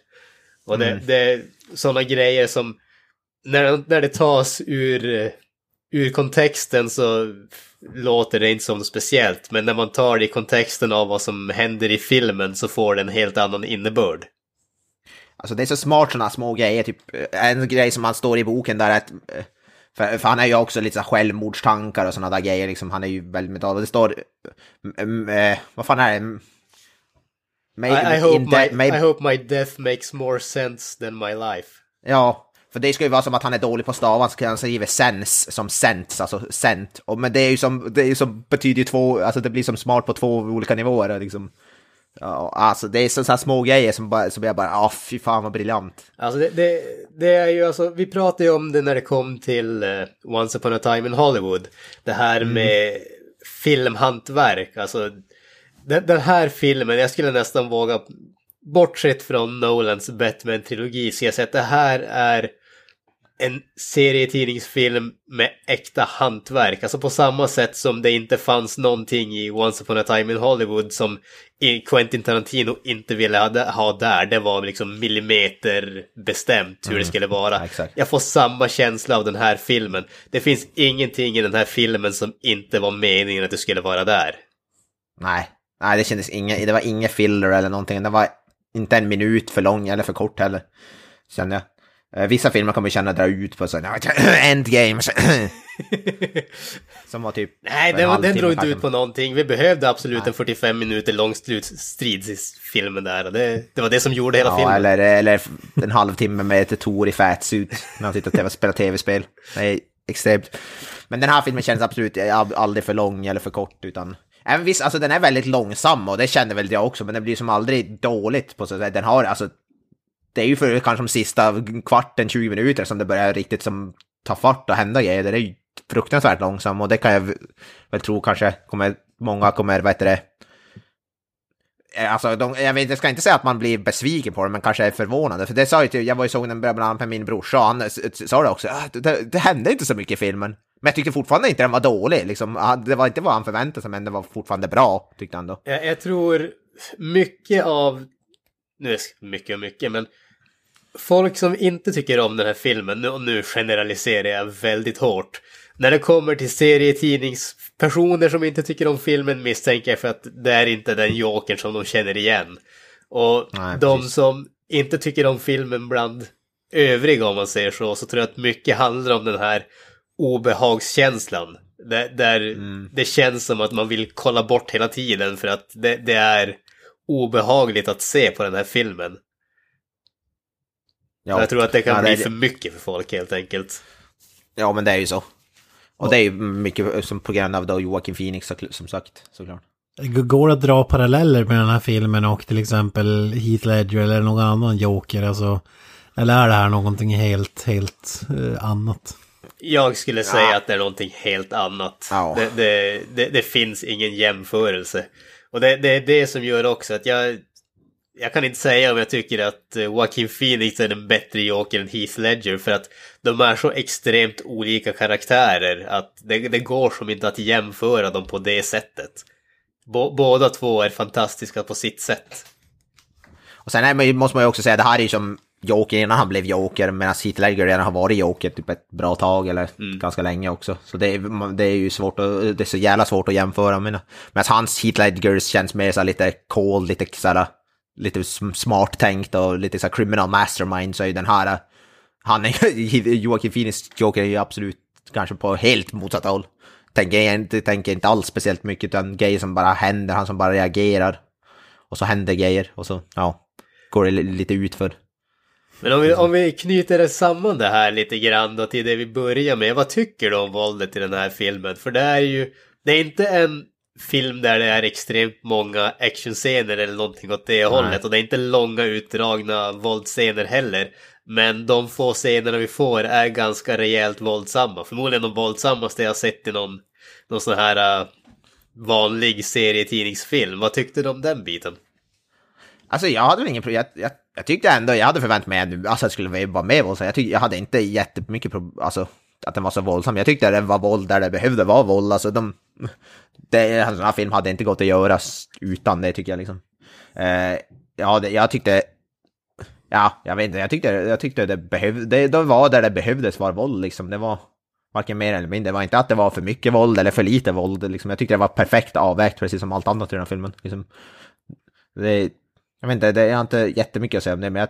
Och det, mm. det är sådana grejer som när, när det tas ur ur kontexten så låter det inte som något speciellt. Men när man tar det i kontexten av vad som händer i filmen så får det en helt annan innebörd. Alltså det är så smart sådana små grejer, typ en grej som han står i boken där att för, för han är ju också lite så självmordstankar och sådana där grejer liksom, han är ju väldigt mental. Det står, mm, eh, vad fan är det? I, I, hope my, made... I hope my death makes more sense than my life. Ja, för det ska ju vara som att han är dålig på kan han skriva sens som sents, alltså sent. Och, men det är ju som, det är ju som, betyder ju två, alltså det blir som smart på två olika nivåer liksom. Ja, alltså det är sådana små grejer som, bara, som jag bara, ja fy fan vad briljant. Alltså det, det, det, är ju alltså, vi pratade ju om det när det kom till uh, Once upon a time in Hollywood. Det här mm. med filmhantverk, alltså den, den, här filmen, jag skulle nästan våga, bortsett från Nolans Batman-trilogi, så jag säger att det här är en serietidningsfilm med äkta hantverk. Alltså på samma sätt som det inte fanns någonting i Once upon a time in Hollywood som Quentin Tarantino inte ville ha där. Det var liksom millimeter bestämt hur mm. det skulle vara. Ja, jag får samma känsla av den här filmen. Det finns ingenting i den här filmen som inte var meningen att det skulle vara där. Nej, Nej det kändes inga, det var inget filler eller någonting. Det var inte en minut för lång eller för kort heller. Känner jag. Eh, vissa filmer kommer känna dra ut på sån endgame. Som var typ... Nej, den, den drog inte ut på någonting. Vi behövde absolut Nej. en 45 minuter lång strid i filmen där. Det, det var det som gjorde hela ja, filmen. Eller, eller en halvtimme med ett Tor i fatsuit när han sitter och spelar tv-spel. Det är extremt. Men den här filmen känns absolut aldrig för lång eller för kort, utan Även visst, alltså den är väldigt långsam och det känner väl jag också, men den blir som aldrig dåligt på så sätt. Den har alltså det är ju för kanske de sista kvarten, 20 minuter som det börjar riktigt som ta fart och hända grejer. Det är ju fruktansvärt långsamt och det kan jag väl tro kanske kommer, många kommer, vad heter det, eh, Alltså, de, jag, vet, jag ska inte säga att man blir besviken på det, men kanske är förvånad. För det sa ju, jag var ju såg den bland annat med min brorsa, och han sa det också, ah, det, det hände inte så mycket i filmen. Men jag tyckte fortfarande inte den var dålig, liksom. Ah, det var inte vad han förväntade sig, men det var fortfarande bra, tyckte han då. Jag, jag tror mycket av, nu är det mycket och mycket, men folk som inte tycker om den här filmen, och nu generaliserar jag väldigt hårt, när det kommer till serietidningspersoner som inte tycker om filmen misstänker jag för att det är inte den jokern som de känner igen. Och Nej, de precis. som inte tycker om filmen bland övriga om man säger så, så tror jag att mycket handlar om den här obehagskänslan. Där, där mm. det känns som att man vill kolla bort hela tiden för att det, det är obehagligt att se på den här filmen. Ja. Jag tror att det kan ja, bli det... för mycket för folk helt enkelt. Ja, men det är ju så. Och det är ju mycket som på grund av då Joakim Phoenix som sagt, såklart. Går det att dra paralleller med den här filmen och till exempel Heath Ledger eller någon annan Joker? Alltså, eller är det här någonting helt, helt uh, annat? Jag skulle säga ja. att det är någonting helt annat. Ja. Det, det, det, det, finns ingen jämförelse. Och det, det är det som gör också att jag jag kan inte säga om jag tycker att eh, Joaquin Phoenix är en bättre Joker än Heath Ledger för att de är så extremt olika karaktärer att det, det går som inte att jämföra dem på det sättet. B båda två är fantastiska på sitt sätt. Och sen är, måste man ju också säga, det här är ju som Joker innan han blev Joker, medan Heath Ledger redan har varit Joker typ ett bra tag eller mm. ganska länge också. Så det är, det är ju svårt att, det är så jävla svårt att jämföra. Medan hans Heath Ledgers känns mer så lite cold, lite såhär lite smart tänkt och lite så criminal mastermind så är ju den här, han är Joakim Phoenix Joker är ju absolut kanske på helt motsatt håll. Tänker inte, tänker inte alls speciellt mycket utan grejer som bara händer, han som bara reagerar. Och så händer grejer och så, ja, går det lite utför. Men om vi, om vi knyter samman det här lite grann då till det vi börjar med. Vad tycker du om våldet i den här filmen? För det är ju, det är inte en film där det är extremt många actionscener eller någonting åt det Nej. hållet. Och det är inte långa utdragna våldsscener heller. Men de få scenerna vi får är ganska rejält våldsamma. Förmodligen de våldsammaste jag sett i någon, någon sån här uh, vanlig serietidningsfilm. Vad tyckte du om den biten? Alltså jag hade väl ingen problem. Jag, jag, jag, tyckte ändå, jag hade förväntat mig att alltså, det skulle vara mer våldsamt. Jag, tyckte, jag hade inte jättemycket problem, alltså att den var så våldsam. Jag tyckte att det var våld där det behövde vara våld. Alltså de, det, alltså, en sån här film hade inte gått att göra utan det tycker jag liksom. Eh, ja, det, jag tyckte... Ja, jag vet inte, jag tyckte, jag tyckte det behövde, det, det var där det behövdes var våld liksom. Det var... Varken mer eller mindre. Det var inte att det var för mycket våld eller för lite våld. Liksom, jag tyckte det var perfekt avvägt, precis som allt annat i den här filmen. Liksom, det, jag vet inte, det, är inte jättemycket att säga om det, men jag,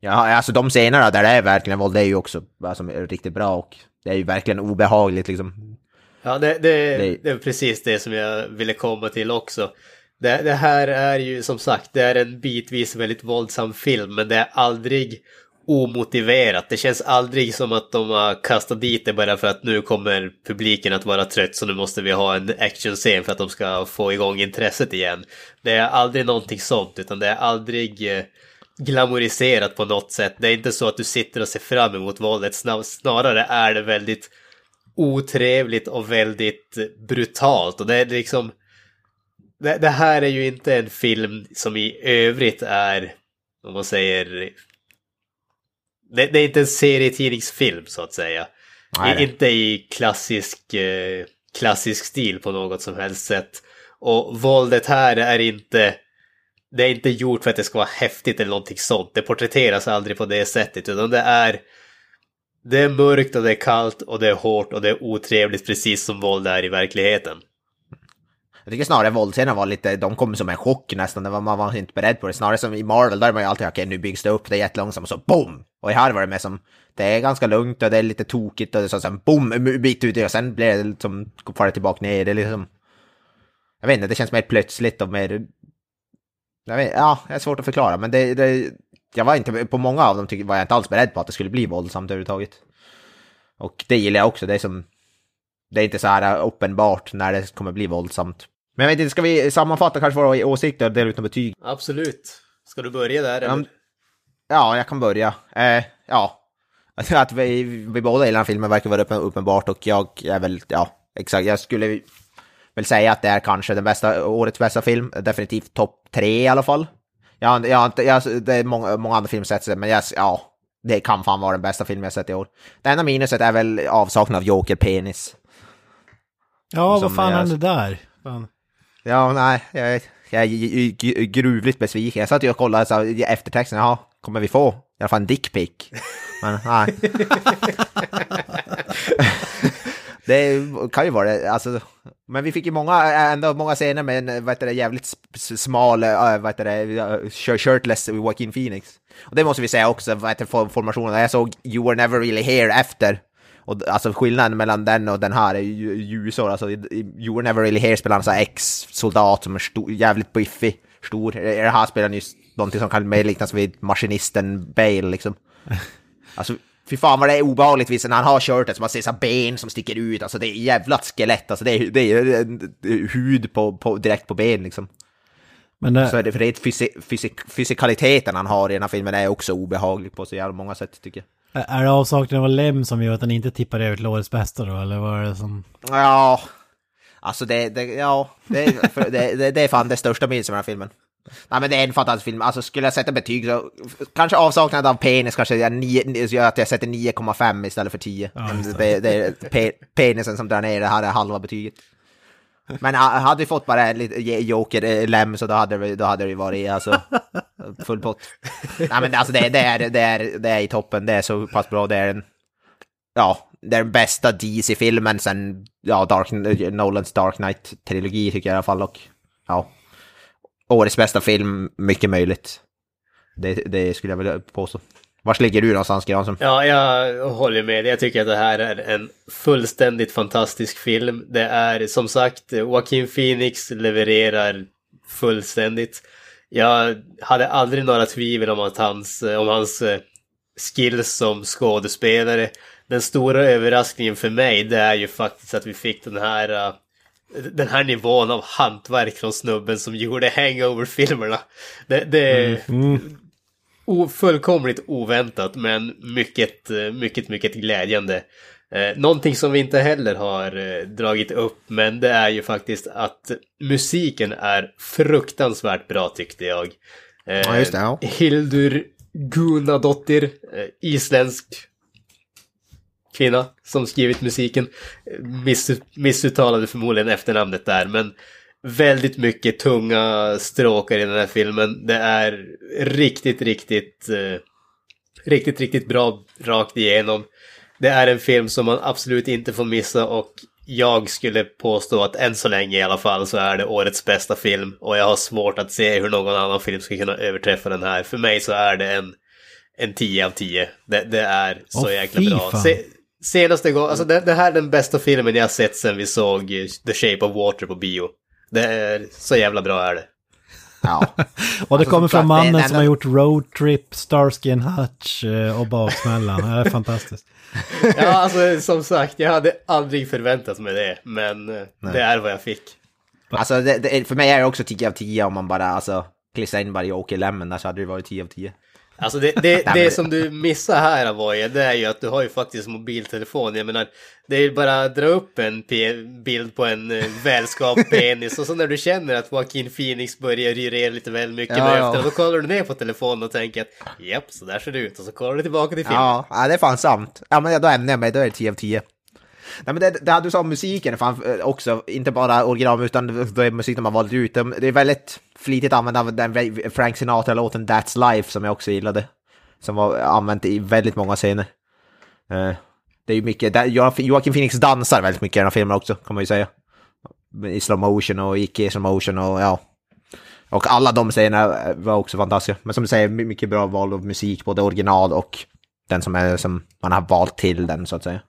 ja, alltså de scenerna där det är verkligen våld, det är ju också alltså, riktigt bra och det är ju verkligen obehagligt liksom. Ja, det, det, Det- det är precis det som jag ville komma till också. Det, det här är ju som sagt, det är en bitvis väldigt våldsam film, men det är aldrig omotiverat. Det känns aldrig som att de har kastat dit det bara för att nu kommer publiken att vara trött så nu måste vi ha en actionscen för att de ska få igång intresset igen. Det är aldrig någonting sånt, utan det är aldrig eh, glamoriserat på något sätt. Det är inte så att du sitter och ser fram emot våldet, Snar- snarare är det väldigt otrevligt och väldigt brutalt. Och det är liksom... Det, det här är ju inte en film som i övrigt är, om man säger... Det, det är inte en serietidningsfilm så att säga. I, inte i klassisk, eh, klassisk stil på något som helst sätt. Och våldet här är inte... Det är inte gjort för att det ska vara häftigt eller någonting sånt. Det porträtteras aldrig på det sättet, utan det är... Det är mörkt och det är kallt och det är hårt och det är otrevligt precis som våld är i verkligheten. Jag tycker snarare våldsscenerna var lite, de kom som en chock nästan, man var inte beredd på det. Snarare som i Marvel, där är man ju alltid okej nu byggs det upp, det är jättelångsamt och så BOOM! Och här var det mer som, det är ganska lugnt och det är lite tokigt och det är så sen BOOM! En bit ut och sen blir det liksom, far tillbaka ner, det är liksom... Jag vet inte, det känns mer plötsligt och mer... Jag vet, ja, det är svårt att förklara, men det, det jag var inte, på många av dem tyck- var jag inte alls beredd på att det skulle bli våldsamt överhuvudtaget. Och det gillar jag också, det är som... Det är inte så här uppenbart när det kommer bli våldsamt. Men jag vet inte, ska vi sammanfatta kanske våra åsikter och dela ut några betyg? Absolut. Ska du börja där eller? Ja, Ja, jag kan börja. Eh, ja. Att vi, vi båda gillar den filmen verkar vara uppen, uppenbart och jag är väl, ja, exakt, jag skulle väl säga att det är kanske den bästa, årets bästa film, definitivt topp tre i alla fall. Jag, jag, jag, det är många, många andra filmer sett, men jag, ja, det kan fan vara den bästa filmen jag sett i år. Det enda minuset är väl avsaknad av Joker-penis. Ja, vad fan hände där? Fan. Ja, nej, jag, jag är gruvligt besviken. Jag satt ju och kollade så i eftertexten, jaha, kommer vi få i alla fall en dickpic? Men nej. det kan ju vara det, alltså. Men vi fick ju många, ändå många scener med en, vad heter det, jävligt smal, vad heter det, shirtless Joaquin Phoenix. Och det måste vi säga också, vad heter for- formationen, jag såg You were never really here efter. Och alltså skillnaden mellan den och den här är ju ljusår, alltså You were never really here spelar han så ex-soldat som är stor, jävligt biffig, stor. I det här spelar han ju någonting som kan mer liknas vid maskinisten Bale liksom. Alltså, fy fan vad det är obehagligt visst när han har shirtet så man ser så ben som sticker ut, alltså det är jävla skelett, alltså det är, det är, det är hud på, på, direkt på ben liksom. Men det, Så är det, för det är fysik, fysik, fysikaliteten han har i den här filmen är också obehaglig på så jävla många sätt tycker jag. är det avsaknaden av Lem som gör att den inte tippar över till årets bästa då? Eller vad är det som... Ja, alltså det, det ja, det, det, det, det är fan det största minnet med den här filmen. Nej men det är en fantastisk film, alltså skulle jag sätta betyg så kanske avsaknad av penis kanske jag, nio, gör att jag sätter 9,5 istället för 10. Ja, det, det är pe, penisen som drar ner det här är halva betyget. Men ha- hade vi fått bara en lite joker-lem så då hade, det, då hade det varit alltså full pott. Nej men alltså det, det, är, det, är, det är i toppen, det är så pass bra, det är en ja, det är den bästa DC-filmen sen, ja, Dark, Nolans Dark Knight-trilogi tycker jag i alla fall. Och ja, årets bästa film, mycket möjligt. Det, det skulle jag vilja påstå. Vars ligger du någonstans, Granström? Ja, jag håller med. Jag tycker att det här är en fullständigt fantastisk film. Det är som sagt, Joaquin Phoenix levererar fullständigt. Jag hade aldrig några tvivel om, att hans, om hans eh, skills som skådespelare. Den stora överraskningen för mig, det är ju faktiskt att vi fick den här eh, den här nivån av hantverk från snubben som gjorde Hangover-filmerna. Det, det, o, fullkomligt oväntat men mycket, mycket, mycket glädjande. Eh, någonting som vi inte heller har eh, dragit upp men det är ju faktiskt att musiken är fruktansvärt bra tyckte jag. Eh, ja. Hildur Gunadottir, eh, isländsk kvinna som skrivit musiken. Miss, missuttalade förmodligen efternamnet där, men väldigt mycket tunga stråkar i den här filmen. Det är riktigt, riktigt, eh, riktigt, riktigt bra rakt igenom. Det är en film som man absolut inte får missa och jag skulle påstå att än så länge i alla fall så är det årets bästa film. Och jag har svårt att se hur någon annan film ska kunna överträffa den här. För mig så är det en, en 10 av 10. Det, det är så Åh, jäkla bra. Se, senaste gången, alltså det, det här är den bästa filmen jag har sett sen vi såg eh, The Shape of Water på bio. Det är så jävla bra är det. Ja. Och det Alltså, kommer från mannen en som har gjort Road Trip, Starsky and Hutch eh, och Baksmällan. Det är fantastiskt. Ja, alltså som sagt, jag hade aldrig förväntat mig det. Men eh, det är vad jag fick. Alltså det, det, för mig är det också 10 av 10 om man bara alltså klistrar in bara Joker Lemon där så hade det varit 10 av 10. Alltså det, det, det som du missar här Avoya, det är ju att du har ju faktiskt mobiltelefon. Jag menar, det är ju bara att dra upp en bild på en eh, välskapt penis och så när du känner att Joaquin Phoenix börjar ryrera lite väl mycket Ja, med ja. då kollar du ner på telefonen och tänker att japp, så där ser det ut. Och så kollar du tillbaka till filmen. Ja, ja, det är fan sant. Ja, men då ämnar jag mig, då är det 10 av 10. Nej, men det, det du sa om musiken fan eh, också, inte bara original utan det är musik de har valt ut. Det är väldigt flitigt använt av den Frank Sinatra-låten That's Life som jag också gillade. Som var använt i väldigt många scener. Eh, det är ju mycket, Joakim Phoenix dansar väldigt mycket i den här filmen också, kan man ju säga. I slow motion och icke slow motion och ja. Och alla de scenerna eh, var också fantastiska. Men som du säger, mycket bra val av musik, både original och den som, är, som man har valt till den så att säga.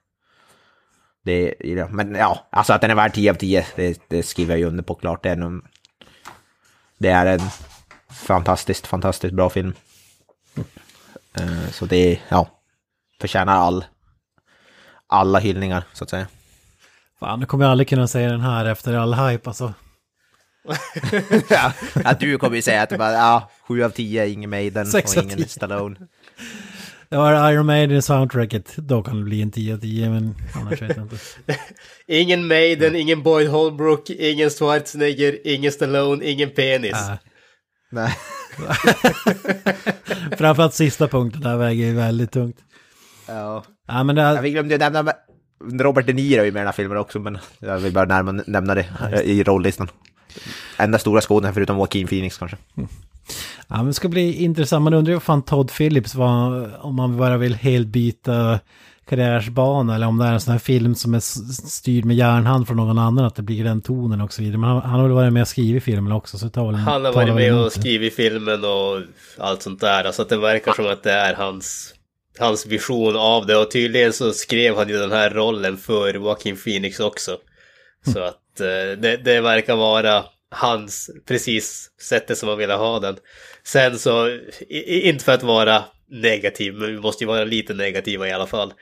Det. Men ja, alltså att den är värd 10 av 10, det, det skriver jag ju under på klart. Det är, en, det är en fantastiskt, fantastiskt bra film. Eh, Så det, ja, förtjänar all, alla hyllningar så att säga. Fan, nu kommer jag aldrig kunna säga den här efter all hype alltså. ja, att du kommer ju säga att det bara, ja, 7 av 10, ingen Maiden och ingen 10. Stallone. Det var Iron Maiden i soundtracket, då kan det bli en 10 av 10 men annars vet jag inte. Ingen Maiden, ingen Boyd Holbrook, ingen Schwarzenegger, ingen Stallone, ingen penis. Äh, Nej. framförallt sista punkten där väger ju väldigt tungt. Ja. Ja men det Ja, är, vi glömde ju nämna Robert De Niro är ju med i den här filmen också, men jag vill bara närma, nämna det i rolllistan. Enda stora skådespelaren förutom Joaquin Phoenix kanske. ja, men det ska bli intressant. Man undrar ju fan Todd Phillips var, om man bara vill helt byta karriärsbana eller om det är en sån här film som är styrd med järnhand från någon annan, att det blir den tonen och så vidare. Men han, han har väl varit med och skrivit filmen också, så tar väl Han har varit med och skrivit filmen och allt sånt där. Alltså att det verkar som att det är hans, hans vision av det. Och tydligen så skrev han ju den här rollen för Joaquin Phoenix också. Så att eh, det, det verkar vara hans, precis sättet som han ville ha den. Sen så, i, inte för att vara negativ, men vi måste ju vara lite negativa i alla fall.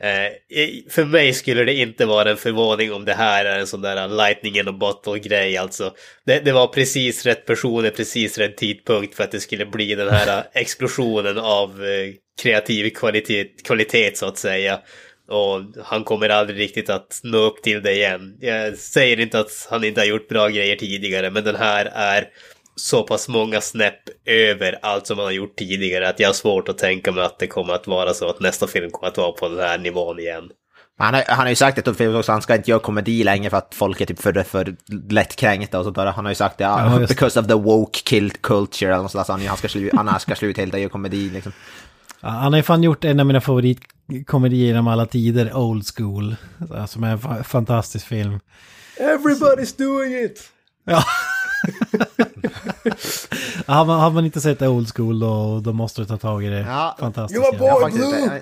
Eh, för mig skulle det inte vara en förvåning om det här är en sån där lightning in a bottle grej alltså. Det, det var precis rätt personer, precis rätt tidpunkt för att det skulle bli den här explosionen av eh, kreativ kvalitet, kvalitet så att säga. Och han kommer aldrig riktigt att nå upp till det igen. Jag säger inte att han inte har gjort bra grejer tidigare, men den här är så pass många snäpp över allt som han har gjort tidigare att jag har svårt att tänka mig att det kommer att vara så att nästa film kommer att vara på den här nivån igen. Han har, han har ju sagt Phillips också, han ska inte göra komedi längre för att folk är typ för, för lättkränkta och sånt där. Han har ju sagt det, Ja, ja, just because of the woke kill culture eller något sånt där, så han, han ska sluta, han ska sluta helt göra komedi liksom. Han har ju fan gjort en av mina favoritkomedier genom alla tider, Old School. Som är en fa- fantastisk film. Everybody's doing it! Ja. har, man, har man inte sett Old School då, då måste du ta tag i det. Ja. Fantastiskt. Jag har, faktiskt inte, jag,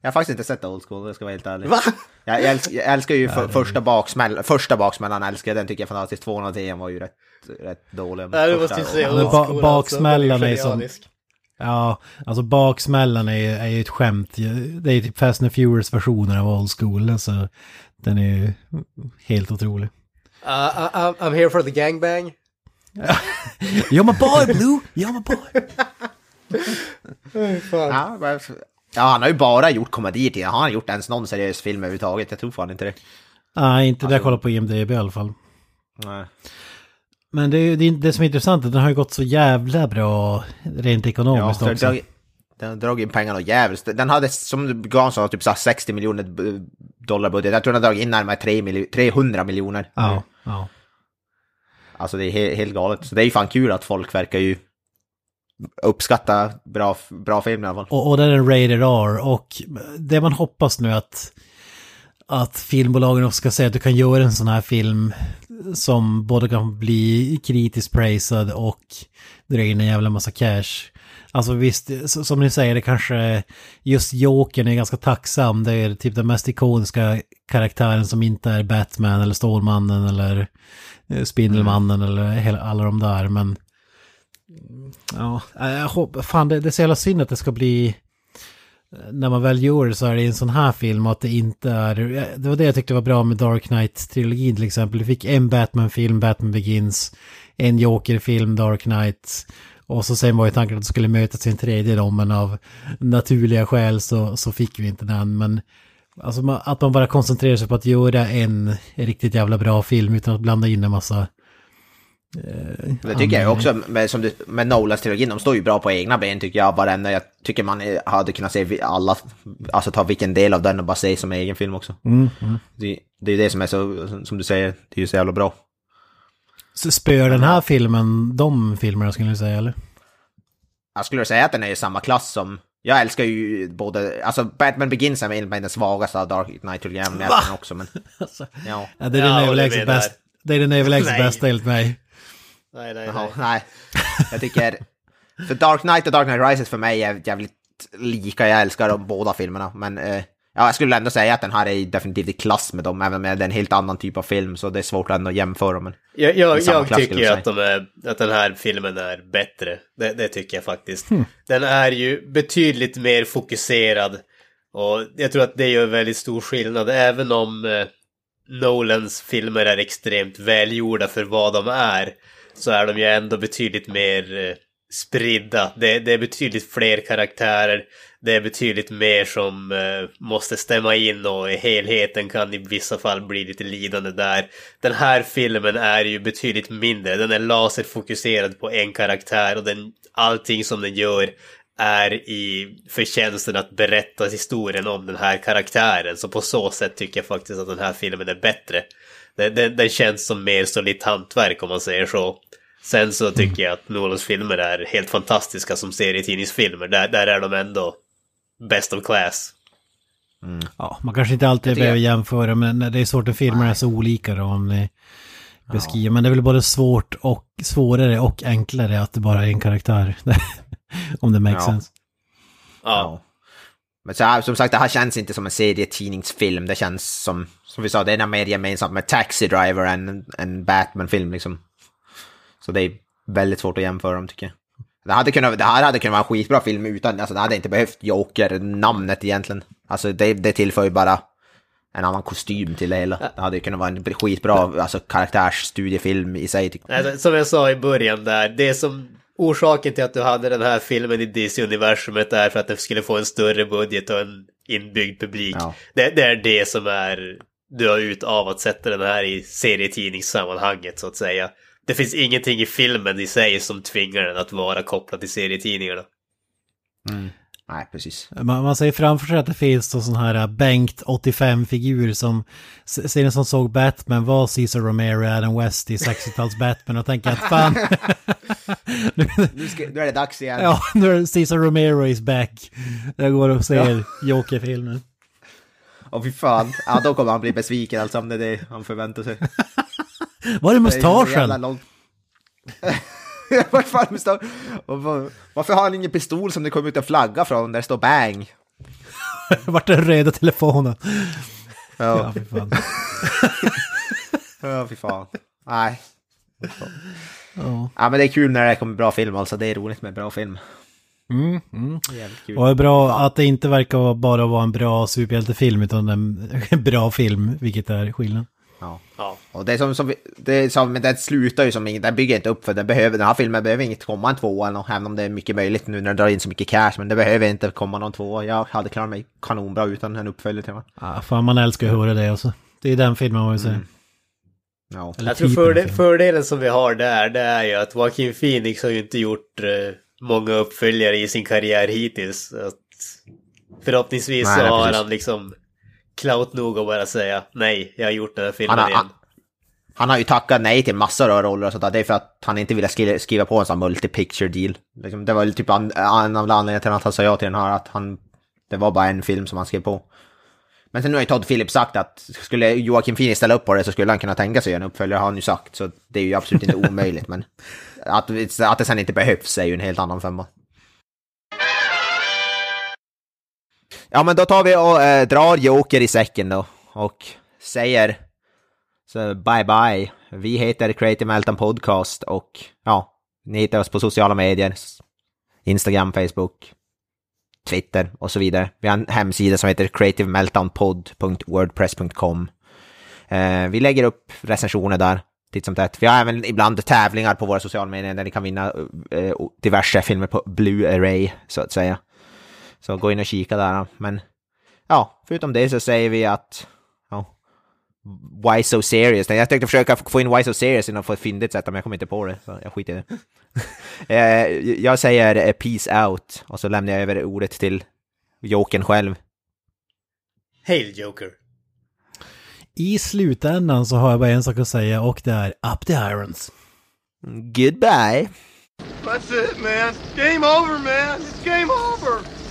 jag har faktiskt inte sett Old School, jag ska vara helt ärlig. Va? Jag, jag, älskar, jag älskar ju för, första baksmällan, första baksmällan älskar jag, den tycker jag är fantastisk. 210 var ju rätt, rätt dålig. Nej, du måste ju säga old ba- school baksmällan alltså, den är som- genialisk. Ja, alltså baksmällan är, ju- är ju ett skämt. Det är ju typ Fast and Furious versioner av Old School. Så den är ju helt otrolig. Uh, I- I'm, I'm here for the gangbang. You're my boy Blue! You're my boy! Ja, han har ju bara gjort komedier till. Har han gjort ens någon seriös film överhuvudtaget? Jag tror fan inte det. Nej, inte det jag kollar på IMDB i alla fall. Nej. Men det, är det, är- det som är intressant är att den har ju gått så jävla bra rent Ja, ekonomiskt den, också. drag, den har dragit in pengarna jävligt. Den hade, som Gan sa, typ så här 60 miljoner dollar budget. Jag tror den har dragit in närmare 3 miljo- 300 miljoner. Ja, ja. Alltså det är he helt galet. Så det är ju fan kul att folk verkar ju uppskatta bra, bra film i alla fall. Och, och den är rated R och det man hoppas nu att att filmbolagen också ska säga att du kan göra en sån här film som både kan bli kritiskt praisad och dra in en jävla massa cash. Alltså visst, som ni säger, det kanske just Jokern är ganska tacksam. Det är typ den mest ikoniska karaktären som inte är Batman eller Stålmannen eller eh, Spindelmannen mm. eller alla de där. Men ja, jag hoppas, fan det, det är så jävla synd att det ska bli när man väl gör det så är det en sån här film att det inte är... Det var det jag tyckte var bra med Dark Knight-trilogin till exempel. Du fick en Batman-film, Batman Begins, en Joker-film, Dark Knight. Och så sen var ju tanken att det skulle mötas i en tredje då, men av naturliga skäl så, så fick vi inte den. Men alltså att man bara koncentrerar sig på att göra en riktigt jävla bra film utan att blanda in en massa eh, det tycker jag också, med, som du, med Nolans trilogin, de står ju bra på egna ben tycker jag. Varenda, jag tycker man hade kunnat se alla, alltså ta vilken del av den och bara se som egen film också. Mm, mm. Det, det är det som är så, som du säger, det är ju så jävla bra. Så spöar den här filmen de filmerna skulle du säga eller? Jag skulle säga att den är i samma klass som, jag älskar ju både, alltså Batman Begins är en den svagaste av Dark Knight-trilogin, men också men... alltså, ja. ja. det är den överlägset bästa, det är den överlägset bästa enligt mig. Nej, nej, nej. nej. Jag tycker... För Dark Knight och Dark Knight Rises för mig är jävligt lika. Jag älskar de båda filmerna. Men eh, ja, jag skulle ändå säga att den här är definitivt i klass med dem. Även om det är en helt annan typ av film. Så det är svårt ändå att jämföra. Men jag jag, jag tycker ju att, de är, att den här filmen är bättre. Det, det tycker jag faktiskt. Hmm. Den är ju betydligt mer fokuserad. Och jag tror att det gör väldigt stor skillnad. Även om eh, Nolans filmer är extremt välgjorda för vad de är så är de ju ändå betydligt mer eh, spridda. Det, det, är betydligt fler karaktärer. Det är betydligt mer som eh, måste stämma in och helheten kan i vissa fall bli lite lidande där. Den här filmen är ju betydligt mindre. Den är laserfokuserad på en karaktär och den, allting som den gör är i förtjänsten att berätta historien om den här karaktären. Så på så sätt tycker jag faktiskt att den här filmen är bättre. Den, den, den känns som mer solitt hantverk om man säger så. Sen så tycker jag att Nolans filmer är helt fantastiska som serietidningsfilmer. Där, där är de ändå best of class. Mm. Ja, man kanske inte alltid behöver jämföra, men det är svårt att filmer är så olika då om ni beskriver. Ja. Men det är väl både svårt och svårare och enklare att det bara är en karaktär. om det makes ja. sense. Ja. Men så här, som sagt, det här känns inte som en serietidningsfilm. Det känns som, som vi sa, det är mer gemensamt med Taxi Driver än en Batman-film liksom. Så det är väldigt svårt att jämföra dem tycker jag. Det, hade kunnat, det här hade kunnat vara en skitbra film utan, alltså det hade inte behövt Joker-namnet egentligen. Alltså det, det tillför ju bara en annan kostym till det hela. Det hade kunnat vara en skitbra alltså, karaktärsstudiefilm i sig. Jag. Som jag sa i början där, det som orsaken till att du hade den här filmen i DC-universumet är för att den skulle få en större budget och en inbyggd publik. Ja. Det, det, är det som är du har ut av att sätta den här i serietidningssammanhanget så att säga det finns ingenting i filmen i sig som tvingar den att vara kopplad till serietidningarna. Mm. Nej, precis. Man, man säger framför sig att det finns en sån här äh, Bengt 85-figur som serien som såg Batman var Caesar Romero, Adam West i 60-tals Batman och tänker att fan... nu, ska, nu är det dags igen. Ja, nu är Caesar Romero is back. Jag går och ser ja. Joker-filmen. Åh fy fan, ja då kommer han bli besviken alltså om det är det han förväntar sig. Var är mustaschen? Vart fan mustasch? Varför har han ingen pistol som det kommer ut en flagga från där det står bang? Vart är den röda telefonen? Ja, ja fy fan. ja, fy fan. Nej. Ja. ja, men det är kul när det kommer bra film alltså. Det är roligt med bra film. Mm, mm. Och det är bra att det inte verkar bara vara en bra superhjältefilm utan en bra film, vilket är skillnaden. Ja. ja. Och det är som, som, det är som, men det slutar ju som, den bygger inte upp för den behöver, den här filmen behöver inte komma en tvåa även om det är mycket möjligt nu när den drar in så mycket cash, men det behöver inte komma någon tvåa. Jag hade klarat mig kanonbra utan en uppföljare till den. Ja, fan man älskar att höra det också. Det är den filmen man vill säga. Mm. Ja. Jag tror fördel, fördelen som vi har där, det är ju att Joaquin Phoenix har ju inte gjort uh, många uppföljare i sin karriär hittills. Att förhoppningsvis nej, så har han liksom clout nog att bara säga nej, jag har gjort den här filmen han, igen. Han har ju tackat nej till massor av roller och sånt där. Det är för att han inte ville skriva, skriva på en sån multi-picture deal. Liksom, det var ju typ en, en av anledningarna till att han sa ja till den här, att han... Det var bara en film som han skrev på. Men sen nu har ju Todd Phillips sagt att skulle Joakim Phoenix ställa upp på det så skulle han kunna tänka sig en uppföljare, har han ju sagt. Så det är ju absolut inte omöjligt, men att, att det sen inte behövs är ju en helt annan femma. Ja, men då tar vi och eh, drar Joker i säcken då och säger så bye bye. Vi heter Creative Meltdown Podcast och ja, ni hittar oss på sociala medier. Instagram, Facebook, Twitter och så vidare. Vi har en hemsida som heter creativemeltdownpod.wordpress.com. Eh, vi lägger upp recensioner där titt som tätt. Vi har även ibland tävlingar på våra sociala medier där ni kan vinna eh, diverse filmer på Blu-ray så att säga. Så gå in och kika där. Men ja, förutom det så säger vi att ja, Why So Serious? Jag tänkte försöka få in Why So Serious innan ett fyndigt sätt, men jag kom inte på det. Så jag skiter i det. Eh, jag säger Peace Out och så lämnar jag över ordet till Jokern själv. Hail Joker! I slutändan så har jag bara en sak att säga och det är Up the Irons. Goodbye! That's it, man. Game over, man. It's game over.